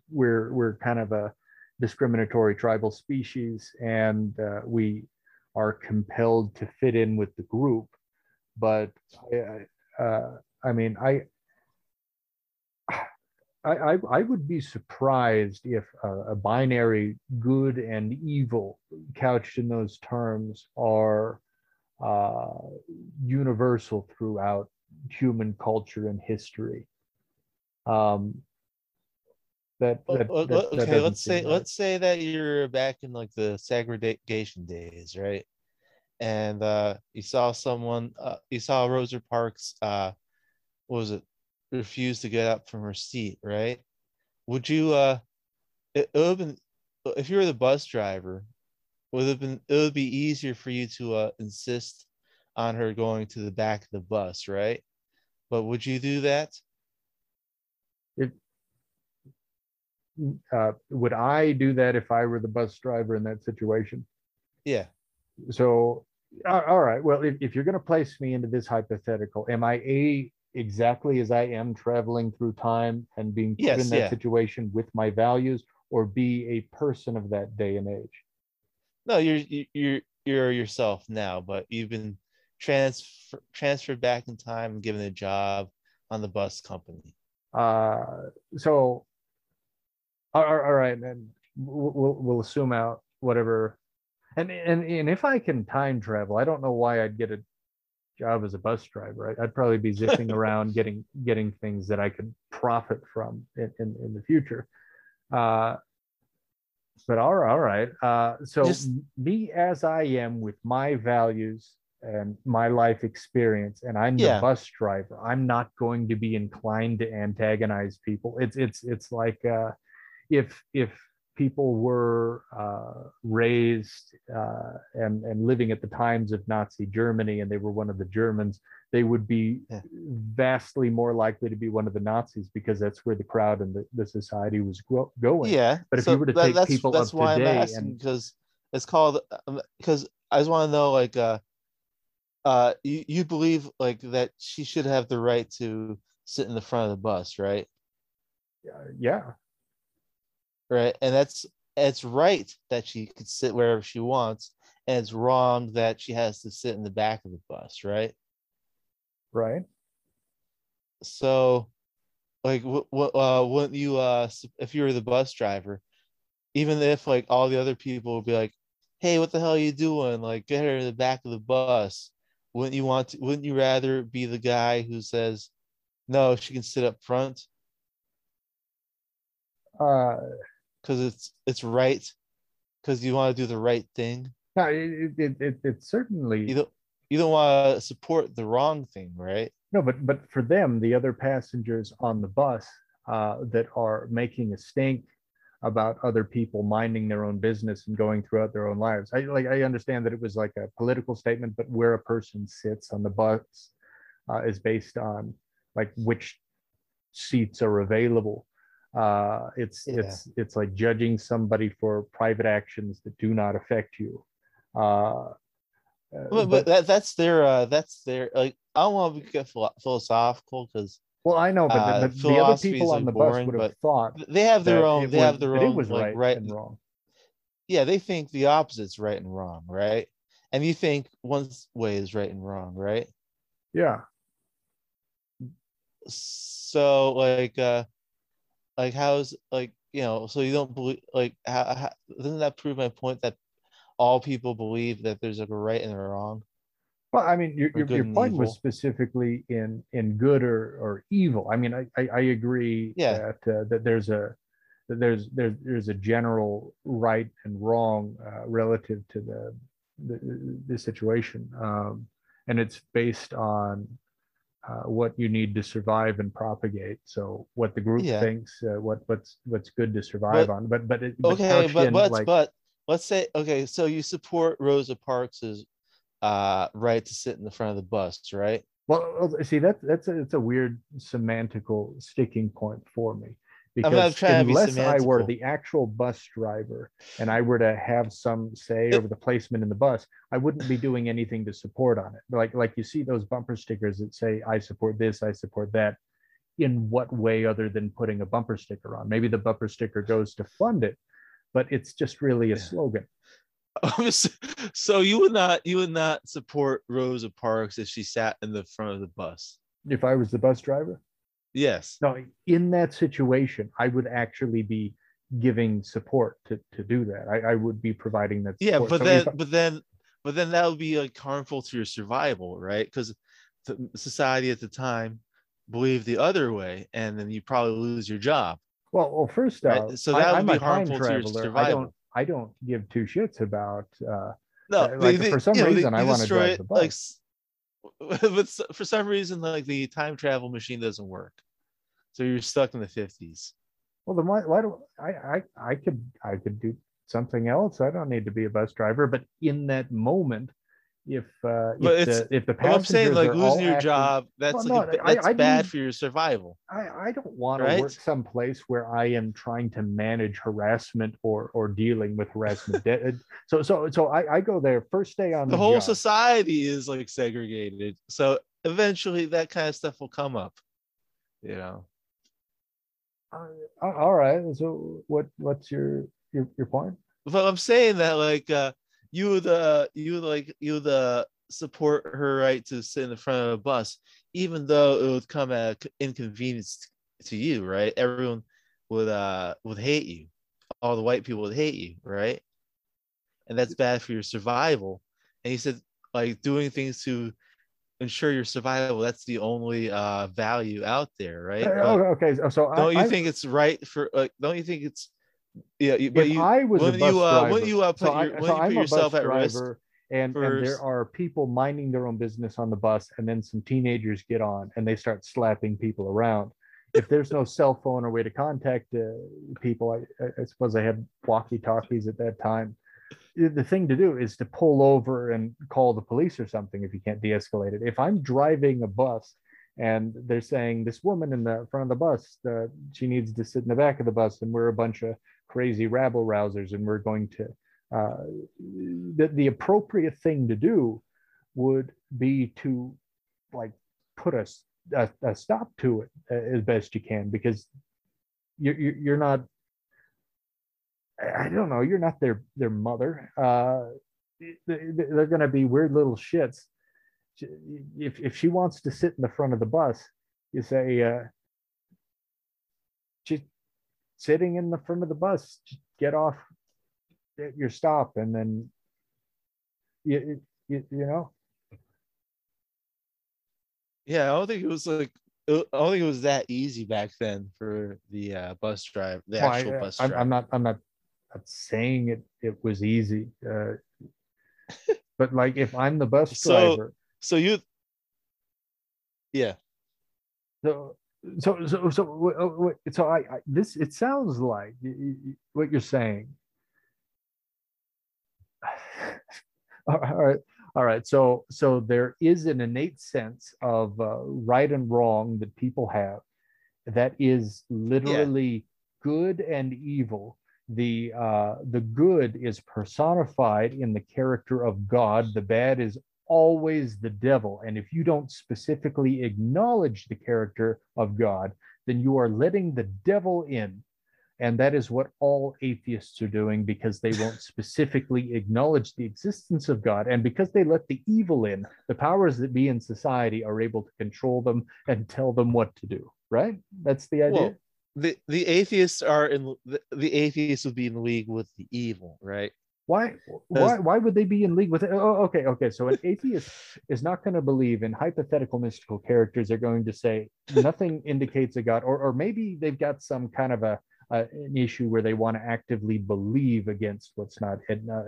we're we're kind of a discriminatory tribal species, and uh, we are compelled to fit in with the group. But uh, I mean, I, I, I would be surprised if a, a, binary good and evil couched in those terms are uh, universal throughout human culture and history. Um, that, that, that okay that let's say right. let's say that you're back in like the segregation days right? And uh you saw someone uh, you saw rosa parks uh what was it? Refuse to get up from her seat right? Would you uh it, it would have been if you were the bus driver would have been it would be easier for you to uh insist on her going to the back of the bus right? But would you do that it uh, would I do that if I were the bus driver in that situation? Yeah. So, all right. Well, if, if you're going to place me into this hypothetical, am I a exactly as I am traveling through time and being put yes, in that yeah. situation with my values, or be a person of that day and age? No, you're you're you're yourself now, but you've been transfer, transferred back in time and given a job on the bus company. Uh, so all, all right, and we'll we'll assume out whatever. And and and if I can time travel, I don't know why I'd get a job as a bus driver. I'd probably be zipping around getting getting things that I could profit from in, in, in the future. Uh, but all right, all right. Uh, so Just, me as I am with my values and my life experience, and I'm yeah. the bus driver. I'm not going to be inclined to antagonize people. It's it's it's like uh, if if people were uh, raised uh, and and living at the times of Nazi Germany and they were one of the Germans, they would be yeah. vastly more likely to be one of the Nazis because that's where the crowd and the, the society was going. Yeah, but if so you were to that, take people that's why I'm asking because it's called because um, I just want to know like uh uh you, you believe like that she should have the right to sit in the front of the bus, right? yeah right? And that's it's right that she could sit wherever she wants, and it's wrong that she has to sit in the back of the bus, right? Right. So, like, what, what, uh, wouldn't you, uh, if you were the bus driver, even if like all the other people would be like, "Hey, what the hell are you doing? Like, get her in the back of the bus." Wouldn't you want to? Wouldn't you rather be the guy who says, "No, she can sit up front"? Uh, because it's it's right, because you want to do the right thing. no, it, it, it, it certainly You don't you don't want to support the wrong thing, right? No, but but for them, the other passengers on the bus uh, that are making a stink about other people minding their own business and going throughout their own lives. I like I understand that it was like a political statement, but where a person sits on the bus uh, is based on like which seats are available. Uh, it's Yeah. it's it's like judging somebody for private actions that do not affect you. Uh, uh, But, but that that's their uh that's their like I don't want to get philosophical because well, I know, but, uh, the, the other people on the like, bus would have thought they have their own they was- have their own was like right, right and wrong. yeah they think the opposite's right and wrong right and you think one way is right and wrong right Yeah. so like uh like how's like you know so you don't believe like how, how doesn't that prove my point that all people believe that there's like a right and a wrong Well, I mean, your, your, your point was specifically in in good or or evil. I mean, I I, I agree Yeah. that uh, that there's a that there's there's there's a general right and wrong uh, relative to the the, the situation, um, and it's based on uh, what you need to survive and propagate. So what the group Yeah. thinks, uh, what what's what's good to survive But- on. But but, it, okay but in, but like, but let's say okay so you support rosa parks's uh right to sit in the front of the bus right Well, see, that's that's a, it's a weird semantical sticking point for me because trying to be unless I were the actual bus driver and I were to have some say over the placement in the bus, I wouldn't be doing anything to support on it. Like like you see those bumper stickers that say I support this, I support that. In what way other than putting a bumper sticker on? Maybe the bumper sticker goes to fund it, but it's just really a Yeah. slogan. so- so you would not you would not support rosa parks if she sat in the front of the bus If I was the bus driver, yes No, in that situation, I would actually be giving support to, to do that. I, I would be providing that. yeah but So then I- but then but then that would be like harmful to your survival right because society at the time believed the other way and then you probably lose your job well, well, first right? off, So I- that would I'm be harmful to your traveler. I don't, I don't give two shits about. Uh, no Uh, like, they- for some know, they- reason, I wanna destroy drive it, the bus. s- but for some reason like the time travel machine doesn't work so you're stuck in the 50s well, then why, why do I, I? I could, I could do something else. I don't need to be a bus driver. But in that moment, if uh, But if the if the But I'm saying passengers like losing your acting- job that's Well, like no, ba- I- that's I'd bad lose- for your survival I, I don't want to Right? work someplace where I am trying to manage harassment or or dealing with harassment. So so so I, I go there first day on the the, whole job. society is like segregated so eventually that kind of stuff will come up you know Uh, all right. So what what's your your, your point? but i'm saying that like uh you would uh you like you would uh support her right to sit in the front of a bus even though it would come at inconvenience to you right everyone would uh would hate you all the white people would hate you right and that's bad for your survival and he said like doing things to ensure your survival that's the only uh value out there right Uh, oh, okay. So, don't I, you I- think it's right for like don't you think it's yeah you, but you I was wouldn't you, uh, driver, wouldn't you, uh, put so I- your- wouldn't so you put yourself at risk and and there are people minding their own business on the bus, and then some teenagers get on and they start slapping people around. If there's no cell phone or way to contact uh, people, I, I- I suppose I had walkie talkies at that time. The thing to do is to pull over and call the police or something if you can't de-escalate it. If I'm driving a bus and they're saying this woman in the front of the bus, uh, she needs to sit in the back of the bus, and we're a bunch of crazy rabble rousers, and we're going to. Uh, the, the appropriate thing to do would be to like put a a stop to it uh, as best you can because you're you're not I don't know. You're not their their mother. Uh, they're going to be weird little shits. If if she wants to sit in the front of the bus, you say, uh, she's sitting in the front of the bus. Get off at your stop, and then you you, you know. Yeah, I don't think it was like I don't think it was that easy back then for the uh, bus drive, the well, actual I, bus I'm, driver. I'm not. I'm not. Not saying it. It was easy. Uh, but like, if I'm the bus driver, so, so you, yeah. So so so so so I, I this it sounds like what you're saying. All right all right so so there is an innate sense of uh, right and wrong that people have that is literally yeah. good and evil the uh, the good is personified in the character of god the bad is always the devil and if you don't specifically acknowledge the character of god then you are letting the devil in and that is what all atheists are doing because they won't specifically acknowledge the existence of God. And because they let the evil in, the powers that be in society are able to control them and tell them what to do. Right? That's the idea. Well, the, the atheists are in the, the atheists would be in league with the evil, right? Why, why, why would they be in league with it? Oh, oh okay, okay. So an atheist is not going to believe in hypothetical mystical characters. They're going to say nothing indicates a God, or, or maybe they've got some kind of a uh, an issue where they want to actively believe against what's not uh,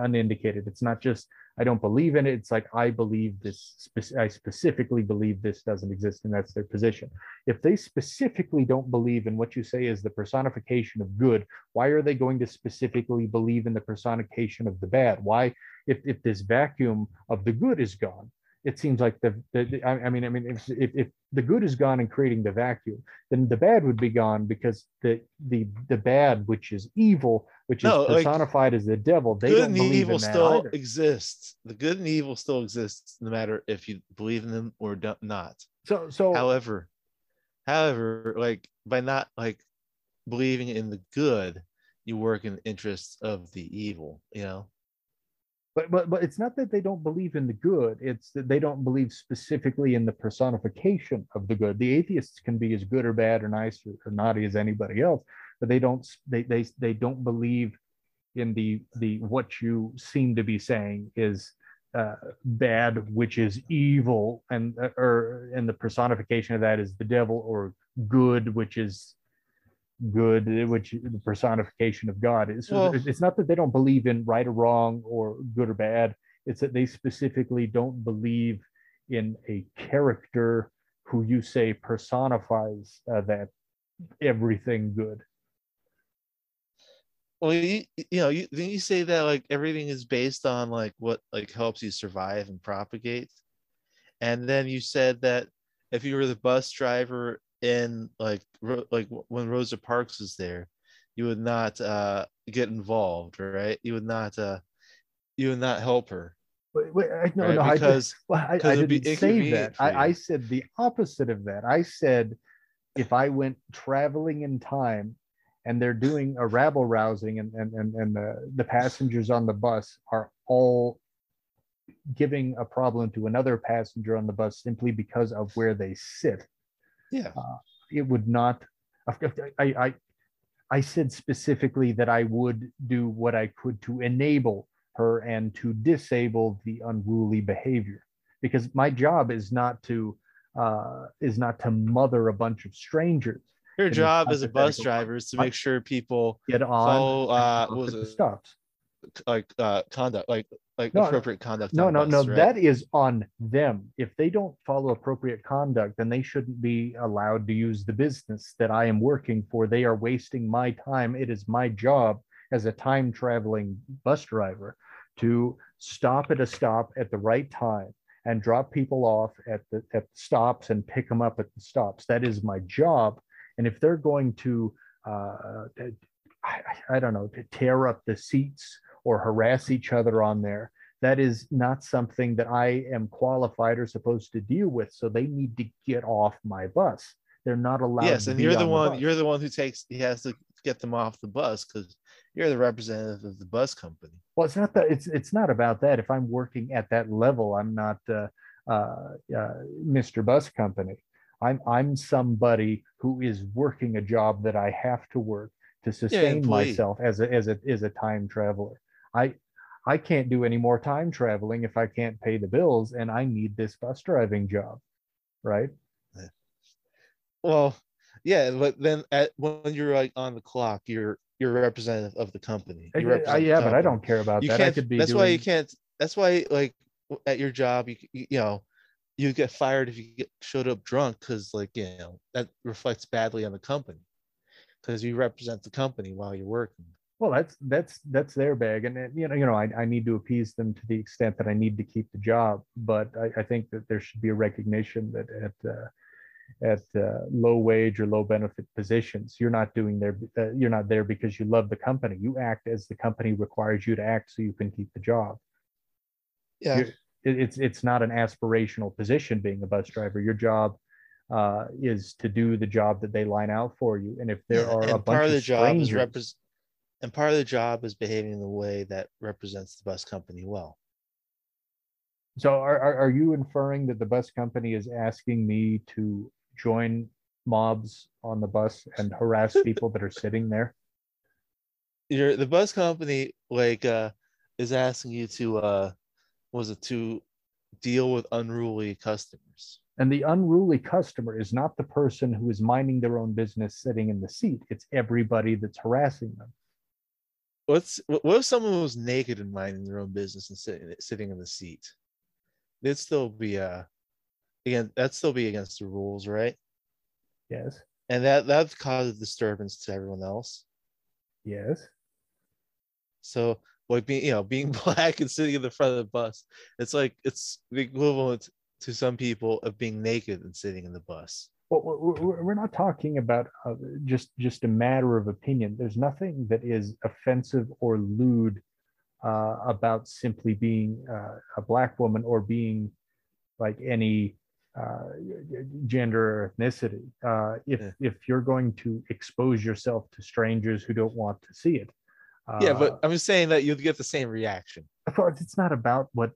unindicated. It's not just I don't believe in it. It's like I believe this. Spe- I specifically believe this doesn't exist, and that's their position. If they specifically don't believe in what you say is the personification of good, why are they going to specifically believe in the personification of the bad? Why, if if this vacuum of the good is gone, it seems like the, the I, mean, I mean, if, if, if the good is gone in creating the vacuum, then the bad would be gone because the the the bad, which is evil, which no, is personified like, as the devil, they good don't and evil still either. exists. The good and evil still exists, no matter if you believe in them or not. So, so, however, however, like by not like believing in the good, you work in the interests of the evil. You know but but but it's not that they don't believe in the good it's that they don't believe specifically in the personification of the good. The atheists can be as good or bad or nice or, or naughty as anybody else but they don't they, they they don't believe in the the what you seem to be saying is uh, bad which is evil and uh, or and the personification of that is the devil or good which is good, which the personification of God is. Well, it's not that they don't believe in right or wrong or good or bad. It's that they specifically don't believe in a character who you say personifies uh, that everything good. Well, you, you know, you, you say that like everything is based on like what like helps you survive and propagate, and then you said that if you were the bus driver in like like when Rosa Parks was there, you would not uh, get involved, right? You would not uh, you would not help her. Wait, wait, no, right? no, because I, well, I, I didn't say that. I, I said the opposite of that. I said if I went traveling in time and they're doing a rabble rousing and, and, and, and the, the passengers on the bus are all giving a problem to another passenger on the bus simply because of where they sit yeah. Uh, it would not, I, I, I said specifically that I would do what I could to enable her and to disable the unruly behavior because my job is not to uh, is not to mother a bunch of strangers. Your job as a bus driver is to make sure people get on follow uh, what was it? stops like uh, conduct, like like no, appropriate conduct. No, no, no. Right? That is on them. If they don't follow appropriate conduct, then they shouldn't be allowed to use the business that I am working for. They are wasting my time. It is my job as a time traveling bus driver to stop at a stop at the right time and drop people off at the at the stops and pick them up at the stops. That is my job. And if they're going to uh, I, I, don't know, to tear up the seats or harass each other on there. That is not something that I am qualified or supposed to deal with. So they need to get off my bus. They're not allowed. Yes, and you're the on one. The you're the one who takes. He has to get them off the bus because you're the representative of the bus company. Well, it's not that it's it's not about that. If I'm working at that level, I'm not uh, uh, uh, Mr. Bus Company. I'm I'm somebody who is working a job that I have to work to sustain employee. myself as a as a as a time traveler. I I can't do any more time traveling if I can't pay the bills, and I need this bus driving job, right? Well, yeah, but then at when you're like on the clock, you're you're representative of the company. Uh, you I- I- represent uh, the yeah, but I don't care about You that. I can't. could be that's doing, why you can't. That's why like at your job, you you you know you get fired if you get showed up drunk because like you know that reflects badly on the company because you represent the company while you're working. Well that's that's that's their bag and you know you know I, I need to appease them to the extent that i need to keep the job but i, I think that there should be a recognition that at uh, at uh, low wage or low benefit positions you're not doing there uh, you're not there because you love the company. You act as the company requires you to act so you can keep the job. Yeah. You're- it's it's not an aspirational position being a bus driver. Your job uh, is to do the job that they line out for you and if there Yeah, are a bunch part of the job is strangers, repres and part of the job is behaving in the way that represents the bus company well. So are, are, are you inferring that the bus company is asking me to join mobs on the bus and harass people that are sitting there? You're the bus company like uh is asking you to uh was it to deal with unruly customers. And the unruly customer is not the person who is minding their own business sitting in the seat. It's everybody that's harassing them. What's what if someone was naked and minding their own business and sitting sitting in the seat? It'd still be uh again that'd still be against the rules, right? Yes. And that that causes disturbance to everyone else. Yes. So like being you know being black and sitting in the front of the bus, it's like it's the equivalent to some people of being naked and sitting in the bus. Well, we're, not talking about uh, just just a matter of opinion. There's nothing that is offensive or lewd uh, about simply being uh, a black woman or being like any uh, gender or ethnicity. Uh, if Yeah. if you're going to expose yourself to strangers who don't want to see it, uh, yeah, but I'm just saying that you'll get the same reaction. of course it's not about what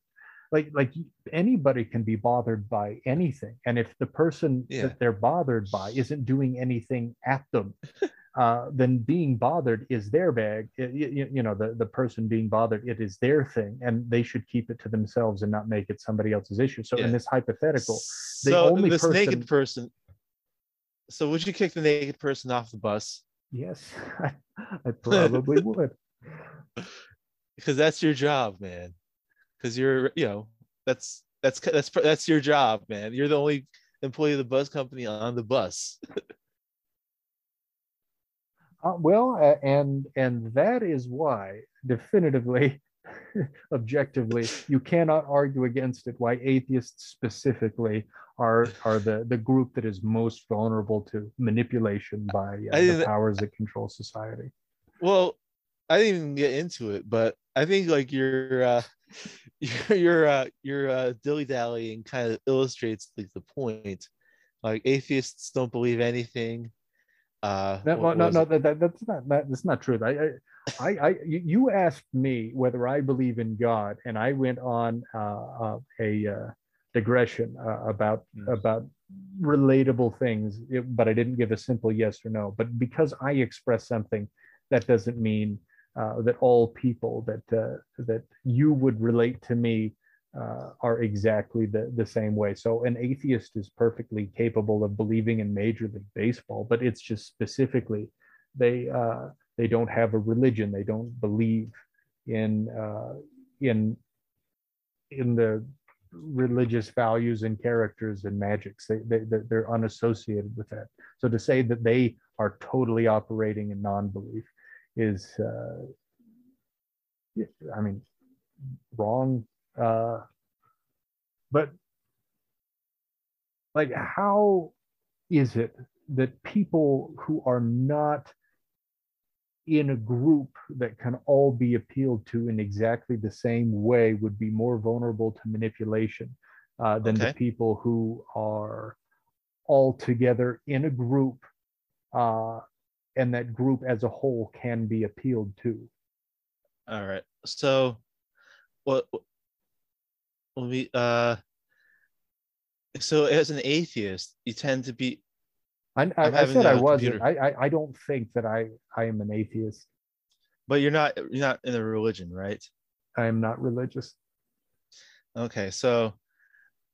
like like anybody can be bothered by anything and if the person Yeah. that they're bothered by isn't doing anything at them uh, then being bothered is their bag It- you, you- know the, the person being bothered it is their thing and they should keep it to themselves and not make it somebody else's issue so Yeah. in this hypothetical the so only this person- naked person. So would you kick the naked person off the bus? yes i, I probably would Because that's your job, man. Because you're, you know, that's that's that's that's your job, man. You're the only employee of the bus company on the bus. Uh, well, uh, and and that is why definitively, objectively, you cannot argue against it. Why atheists specifically are are the the group that is most vulnerable to manipulation by uh, the powers that control society. Well, I didn't even get into it, but I think like your uh your your uh your uh dilly dallying kind of illustrates like the point. Like atheists don't believe anything. Uh No, what no, no, that, that, that's not that, that's not true. I, I, I, I, you asked me whether I believe in God, and I went on uh, uh, a uh, digression uh, about Mm. about relatable things, it- but I didn't give a simple yes or no. But because I express something, that doesn't mean uh, that all people that uh, that you would relate to me uh, are exactly the, the same way. So an atheist is perfectly capable of believing in Major League Baseball, but it's just specifically they uh, they don't have a religion. They don't believe in uh, in in the religious values and characters and magics. They, they they're- unassociated with that. So to say that they are totally operating in non-belief is, uh, I mean, wrong. Uh, but like, how is it that people who are not in a group that can all be appealed to in exactly the same way would be more vulnerable to manipulation uh, than the people who are all together in a group uh, and that group as a whole can be appealed to. All right. So, what? Let me. Uh. So, as an atheist, you tend to be. I, I, I said I wasn't. I, I I don't think that I I am an atheist. But you're not. You're not in a religion, right? I am not religious. Okay, so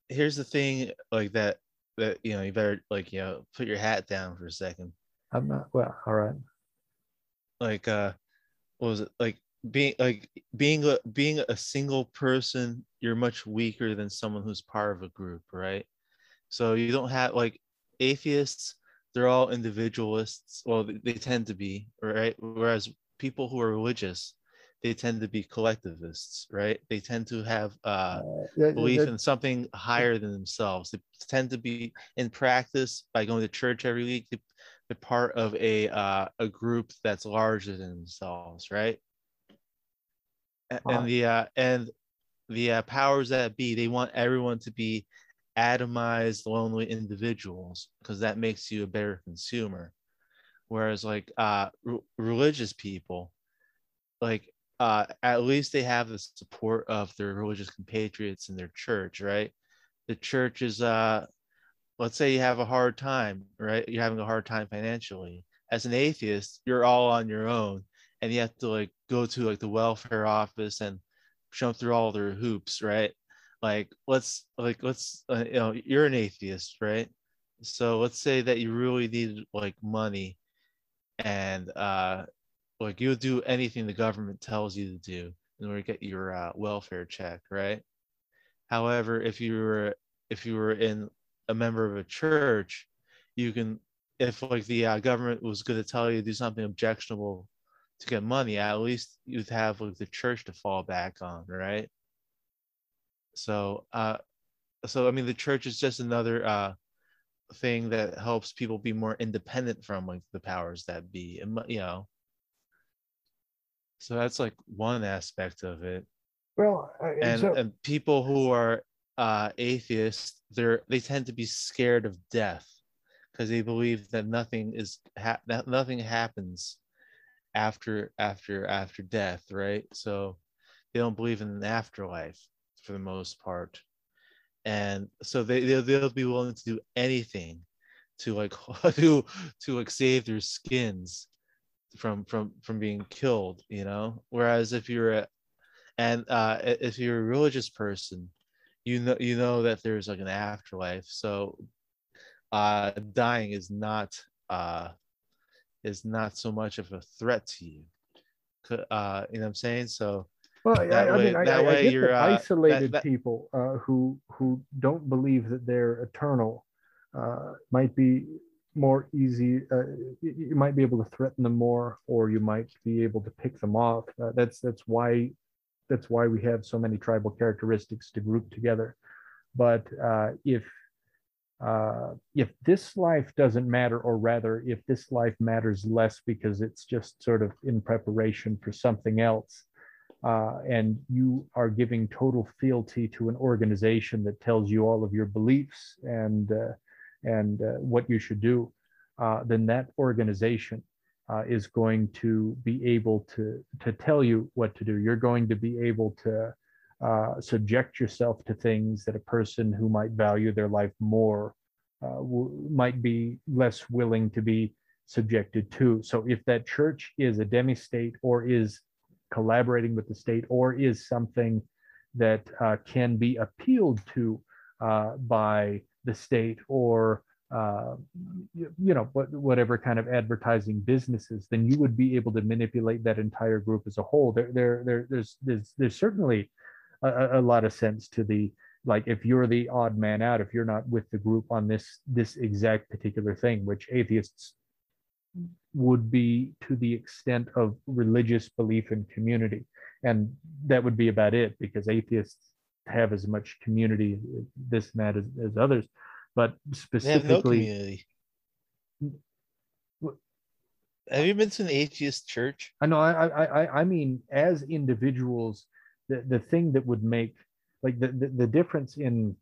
here's the thing, like that. That you know, you better like you know, put your hat down for a second. I'm not. Well, all right. Like, uh, what was it? Like? being like being a being a single person you're much weaker than someone who's part of a group right? So you don't have like atheists they're all individualists. Well they, they tend to be right? Whereas people who are religious they tend to be collectivists right? They tend to have uh, uh belief in something higher than themselves. They tend to be in practice by going to church every week they're part of a uh, a group that's larger than themselves right? And the uh, and the uh, powers that be they want everyone to be atomized lonely individuals because that makes you a better consumer. Whereas like uh r- religious people like uh at least they have the support of their religious compatriots in their church right? The church is uh let's say you have a hard time right you're having a hard time financially as an atheist you're all on your own and you have to like go to like the welfare office and jump through all their hoops, right? Like let's like let's uh, you know you're an atheist, right? So let's say that you really need like money, and uh, like you'll do anything the government tells you to do in order to get your uh, welfare check, right? However, if you were if you were in a member of a church, you can if like the uh, government was going to tell you to do something objectionable to get money, at least you'd have like the church to fall back on, right? So, uh, so I mean, the church is just another uh thing that helps people be more independent from like the powers that be, and you know. So that's like one aspect of it. Well, uh, and so... and people who are uh, atheists, they're they tend to be scared of death because they believe that nothing is ha- that nothing happens after after after death right? So they don't believe in an afterlife for the most part. And so they they'll, they'll be willing to do anything to like to to like save their skins from from from being killed you know? Whereas if you're a and uh if you're a religious person you know you know that there's like an afterlife so uh dying is not uh is not so much of a threat to you. Uh, you know what I'm saying? So well, that I, way, I mean, that I, way I you're uh, isolated that, that, people uh, who who don't believe that they're eternal uh, might be more easy. Uh, you might be able to threaten them more, or you might be able to pick them off. Uh, that's that's why that's why we have so many tribal characteristics to group together. But uh, if uh, if this life doesn't matter, or rather, if this life matters less because it's just sort of in preparation for something else, uh, and you are giving total fealty to an organization that tells you all of your beliefs and uh, and uh, what you should do, uh, then that organization uh, is going to be able to to tell you what to do. You're going to be able to uh, subject yourself to things that a person who might value their life more uh, w- might be less willing to be subjected to. So if that church is a demi-state or is collaborating with the state or is something that uh, can be appealed to uh, by the state or uh, you, know whatever kind of advertising businesses, then you would be able to manipulate that entire group as a whole. There, there, there there's, there's, there's certainly a, a, lot of sense to the like if you're the odd man out if you're not with the group on this this exact particular thing which atheists would be to the extent of religious belief and community and that would be about it because atheists have as much community this and that as, as others but specifically no have you been to an atheist church i know i i i mean as individuals the, the thing that would make like the, the, the difference in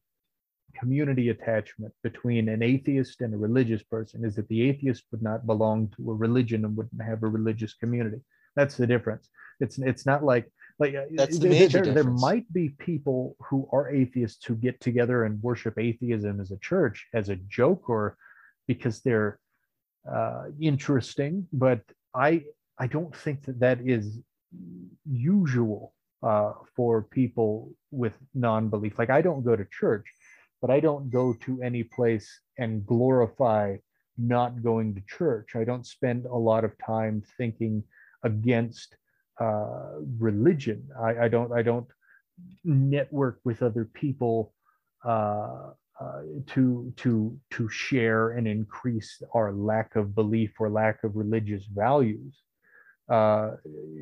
community attachment between an atheist and a religious person is that the atheist would not belong to a religion and wouldn't have a religious community. That's the difference. It's it's not like like uh, That's the there, major there, there might be people who are atheists who get together and worship atheism as a church as a joke or because they're uh, interesting, but I I don't think that that is usual uh, for people with non-belief. Like I don't go to church, but I don't go to any place and glorify not going to church. I don't spend a lot of time thinking against uh, religion. I, I don't I don't network with other people uh, uh, to to to share and increase our lack of belief or lack of religious values. Uh,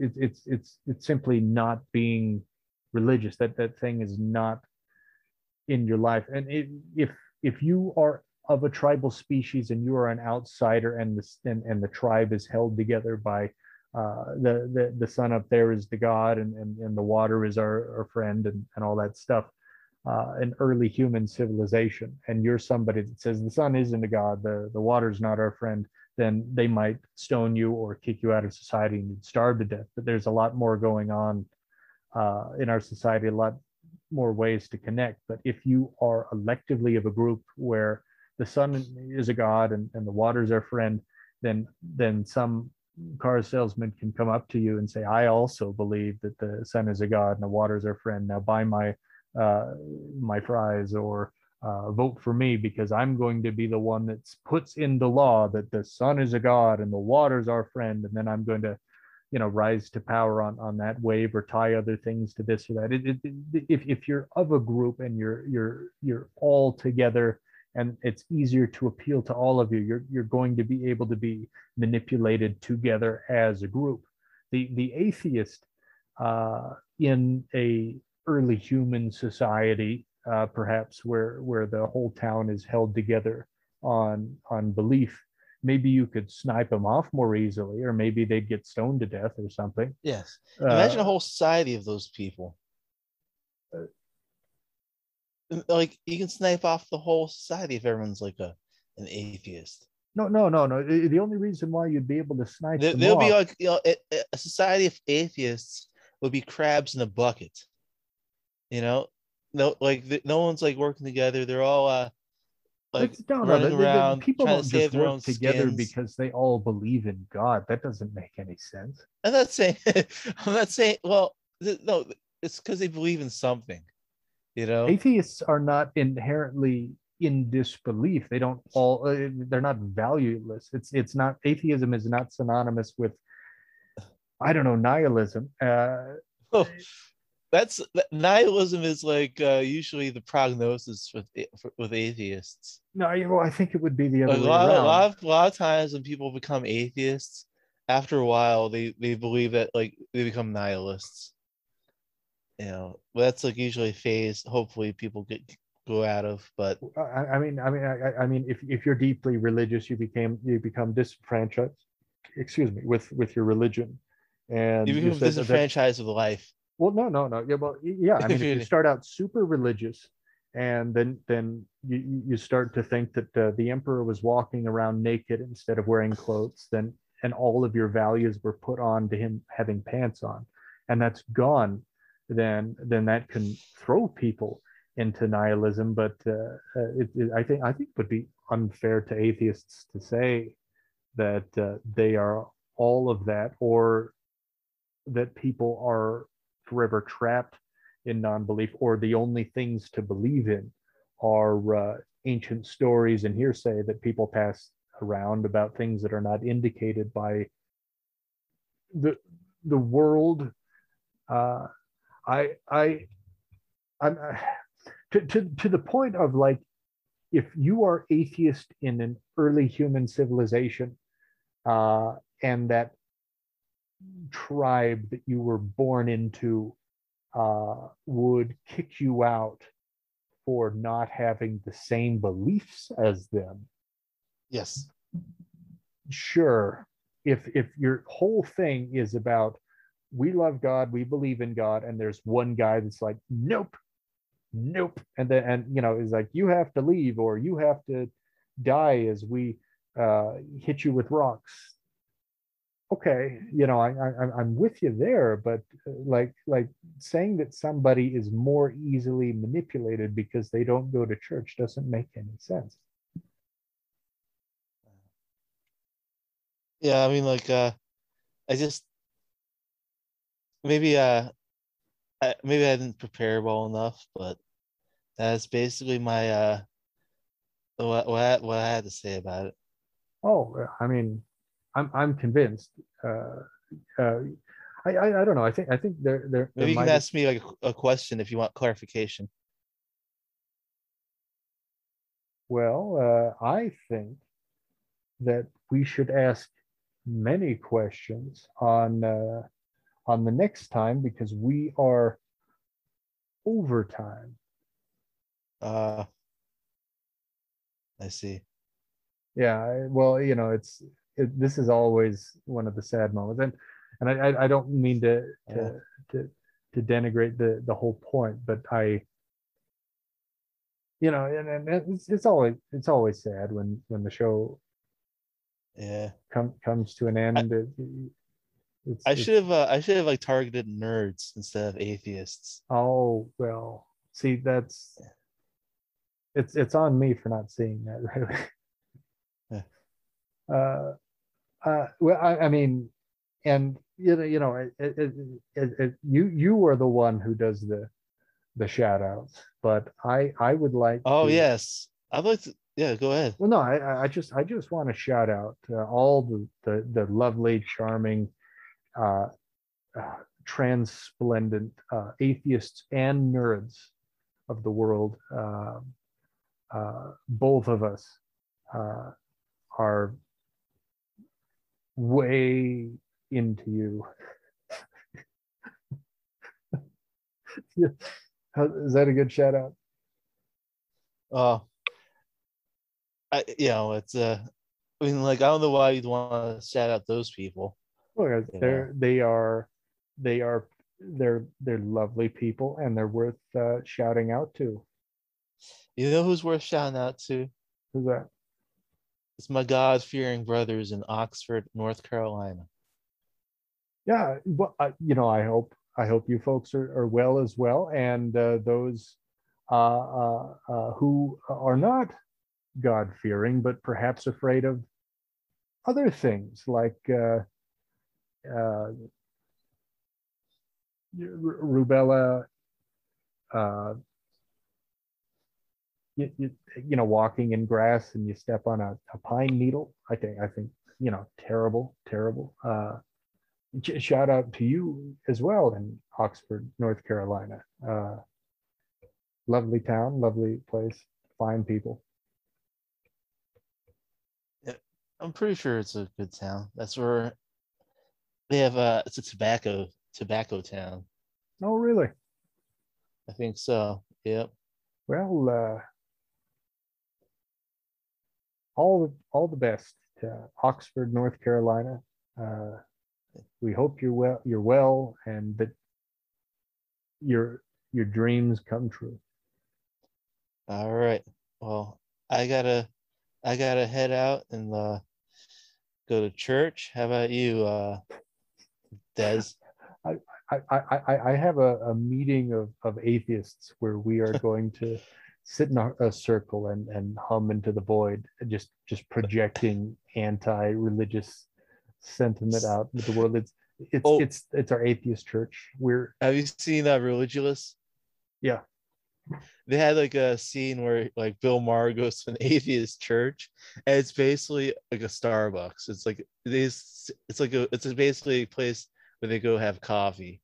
it, it's it's it's simply not being religious. That that thing is not in your life. And it, if if you are of a tribal species and you are an outsider and the and, and the tribe is held together by uh, the, the the sun up there is the god and, and, and the water is our, our friend and, and all that stuff uh, an early human civilization. And you're somebody that says the sun isn't a god the, the water's not our friend then they might stone you or kick you out of society and you'd starve to death. But there's a lot more going on uh, in our society a lot more ways to connect. But if you are electively of a group where the sun is a god and, and the water's our friend then then some car salesman can come up to you and say, I also believe that the sun is a god and the water's our friend. Now buy my uh, my fries or uh, vote for me because I'm going to be the one that puts in the law that the sun is a god and the water's our friend. And then I'm going to, you know, rise to power on, on that wave or tie other things to this or that. It, it, it, if, if you're of a group and you're, you're, you're all together and it's easier to appeal to all of you, you're, you're going to be able to be manipulated together as a group. The, the atheist uh, in a early human society, uh, perhaps where, where the whole town is held together on, on belief, maybe you could snipe them off more easily, or maybe they'd get stoned to death or something. Yes. Imagine a Uh, whole society of those people. Like you can snipe off the whole society if everyone's like a an atheist. no, no, no, no. The the only reason why you'd be able to snipe There, there'll be like you know a, a society of atheists would be crabs in a bucket. You know, no like no one's like working together. They're all uh like no, no, running the- the- the around people trying don't to save just their work own together skins. because they all believe in God. That doesn't make any sense. I'm not saying I'm not saying well th- no it's because they believe in something. You know, Atheists are not inherently in disbelief. They don't all. Uh, they're not valueless. It's it's not. Atheism is not synonymous with. I don't know nihilism. Uh, Oh, that's that, nihilism is like uh, usually the prognosis with for, with atheists. no, I- well, I think it would be the other a way lot, a around. lot of a lot of times when people become atheists, after a while they they believe that like they become nihilists. You know, that's like usually a phase. Hopefully, people get go out of. But I, I mean, I mean, I, I- mean, if if you're deeply religious, you became you become disenfranchised. Excuse me, with with your religion, and you you become said that- that- disenfranchised of life. Well, no, no, no. Yeah, well, yeah. I mean, if you start out super religious, and then then you you you start to think that uh, the emperor was walking around naked instead of wearing clothes, then and all of your values were put on to him having pants on, and that's gone. Then then that can throw people into nihilism. But uh, uh, it, it, I think I think it would be unfair to atheists to say that uh, they are all of that or that people are forever trapped in non-belief or the only things to believe in are uh, ancient stories and hearsay that people pass around about things that are not indicated by the the world uh, i i i'm uh, to, to to the point of like if you are atheist in an early human civilization uh, and that tribe that you were born into uh, would kick you out for not having the same beliefs as them. Yes. Sure, if if your whole thing is about we love God, we believe in God, and there's one guy that's like, nope, nope. And then and you know is like you have to leave or you have to die as we uh hit you with rocks. Okay you know i, I i'm with you there but uh, like like saying that somebody is more easily manipulated because they don't go to church doesn't make any sense. Yeah, I mean, like, uh, I just maybe, uh, I, maybe I didn't prepare well enough, but that's basically my, uh, what what I, what I had to say about it. oh i mean i'm i'm convinced uh uh I, I, I don't know. I think I think there there, there Maybe you can ask me like a, a question if you want clarification. Well, uh, I think that we should ask many questions on uh, on the next time because we are overtime. Uh, I see. Yeah, well, you know, it's it, this is always one of the sad moments, and and I I, I don't mean to to, Yeah. to to denigrate the the whole point, but I. You know, and, and it's it's always it's always sad when when the show Yeah, come comes to an end. it, it's, I should have. Uh, I should have like targeted nerds instead of atheists. Oh well, see that's it's it's on me for not seeing that really. Yeah. Uh, uh, well, I, I mean, and you know, you know, it, it, it, you you are the one who does the the shout outs, but I I would like. Oh to- yes, I'd like to. Yeah, go ahead. Well, no, I I- I just I just want to shout out to all the, the the lovely, charming, uh, uh, transplendent uh, atheists and nerds of the world. Uh, uh, both of us uh, are way into you. Is that a good shout out? Oh, I you know it's uh, I mean like I don't know why you'd want to shout out those people. Look, uh, they're they are they are they're they're lovely people and they're worth uh, shouting out to. You know who's worth shouting out to? Who's that? It's my God fearing brothers in Oxford, North Carolina. Yeah, well, I, you know, I hope I hope you folks are, are well as well, and uh, those uh, uh, uh, who are not God fearing but perhaps afraid of other things like uh, rubella. Uh, you, you, you know, walking in grass and you step on a, a pine needle. I think I think you know, terrible, terrible. Uh, sh- shout out to you as well in Oxford, North Carolina. Uh, lovely town, lovely place, fine people. I'm pretty sure it's a good town. That's where they have uh it's a tobacco tobacco town. Oh, really? I think so. Yep. Well, uh, all the all the best to Oxford, North Carolina. Uh, we hope you're well, you're well, and that your your dreams come true. All right. Well, I gotta I gotta head out and uh go to church. How about you, uh Des? I, I, I, I have a, a meeting of, of atheists where we are going to sit in a, a circle and, and hum into the void, just just projecting anti-religious sentiment out into the world. It's it's Oh. it's it's our atheist church. We're Have you seen uh Religulous? yeah. They had like a scene where like Bill Maher goes to an atheist church and it's basically like a Starbucks. It's like this it's like a it's basically a place where they go have coffee.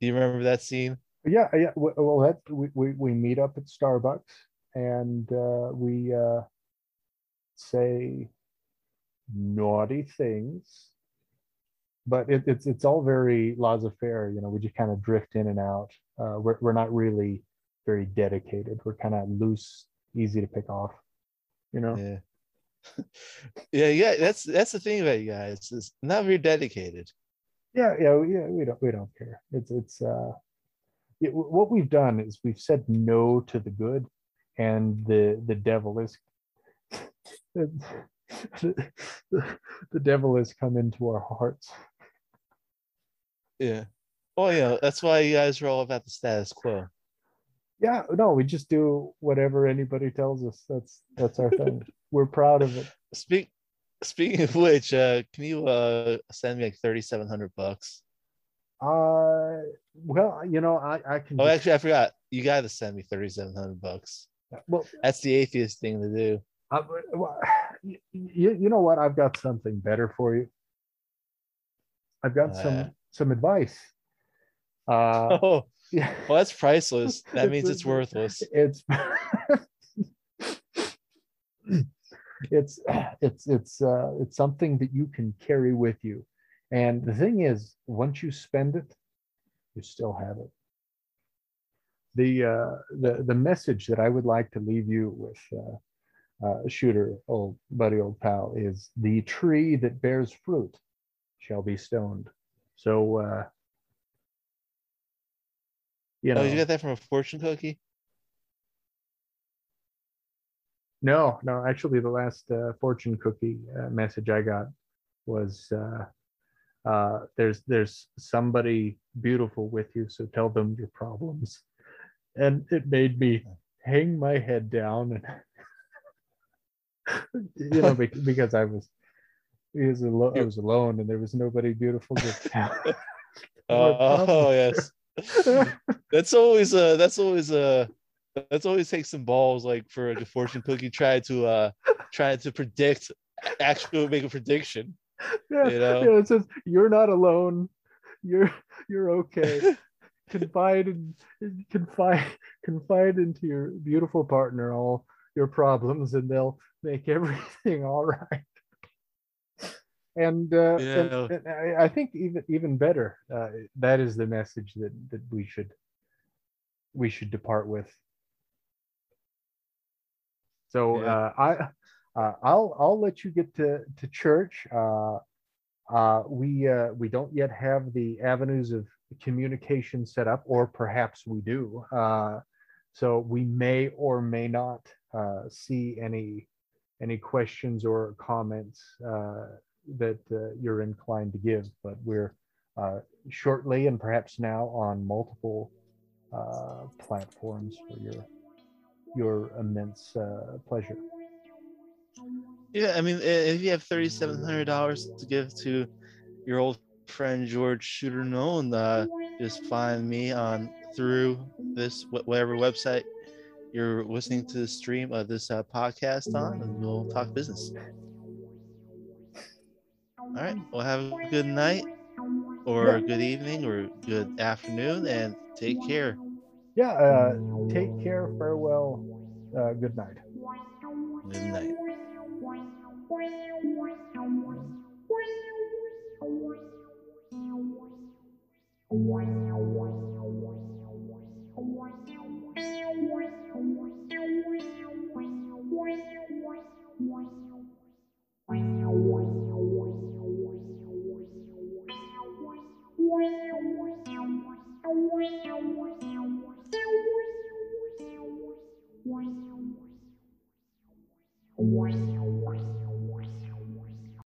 Do you remember that scene? Yeah, yeah. Well, we, we, we meet up at Starbucks and uh, we uh, say naughty things, but it, it's it's all very laissez-faire. You know, we just kind of drift in and out. Uh, we're we're not really very dedicated. We're kind of loose, easy to pick off. You know. Yeah. yeah, yeah, that's that's the thing about you guys. It's not very dedicated. Yeah, yeah, we- yeah. We don't we don't care. It's it's uh, it, what we've done is we've said no to the good, and the the devil is the, the devil has come into our hearts. Yeah. Oh yeah, that's why you guys are all about the status quo. Yeah, no, we just do whatever anybody tells us. That's that's our thing. We're proud of it. Speak speaking of which, uh, can you uh send me like thirty seven hundred bucks? Uh, well, you know, I I can. Oh, actually, I forgot. You got to send me thirty seven hundred bucks. well, That's the atheist thing to do. I, well, you, you know what? I've got something better for you. I've got Uh. some some advice. Uh, Oh, yeah. well, that's priceless. That means It's- it's worthless. it's it's it's it's uh it's something that you can carry with you. And the thing is once you spend it you still have it. The uh the the message that i would like to leave you with uh, uh shooter old buddy old pal is the tree that bears fruit shall be stoned. So uh you know Oh, you got that from a fortune cookie? No, no. Actually, the last uh, fortune cookie uh, message I got was uh, uh, "There's there's somebody beautiful with you, so tell them your problems," and it made me hang my head down and you know because I was because I was alone and there was nobody beautiful. Oh, yes. That's always a that's always uh that's always takes some balls like for like a fortune cookie try to uh try to predict actually make a prediction. yeah, you know? yeah, it says you're not alone. You're you're okay. confide in confide confide into your beautiful partner all your problems and they'll make everything all right and uh and- Yeah. and I, I think even even better uh that is the message that that we should we should depart with so Yeah. uh i uh, i'll i'll let you get to to church uh uh, we uh, we don't yet have the avenues of communication set up, or perhaps we do. Uh, so we may or may not uh, see any any questions or comments uh, that uh, you're inclined to give. But we're uh, shortly and perhaps now on multiple uh, platforms for your your immense uh, pleasure. Yeah, I mean if you have thirty seven hundred dollars to give to your old friend George Shooter Nolan, uh just find me on through this whatever website you're listening to the stream of this uh, podcast on and we'll talk business. All right. Well, have a good night or good evening or good afternoon and take care. Yeah. Uh, take care. Farewell. Uh, good night. Good night. Wow.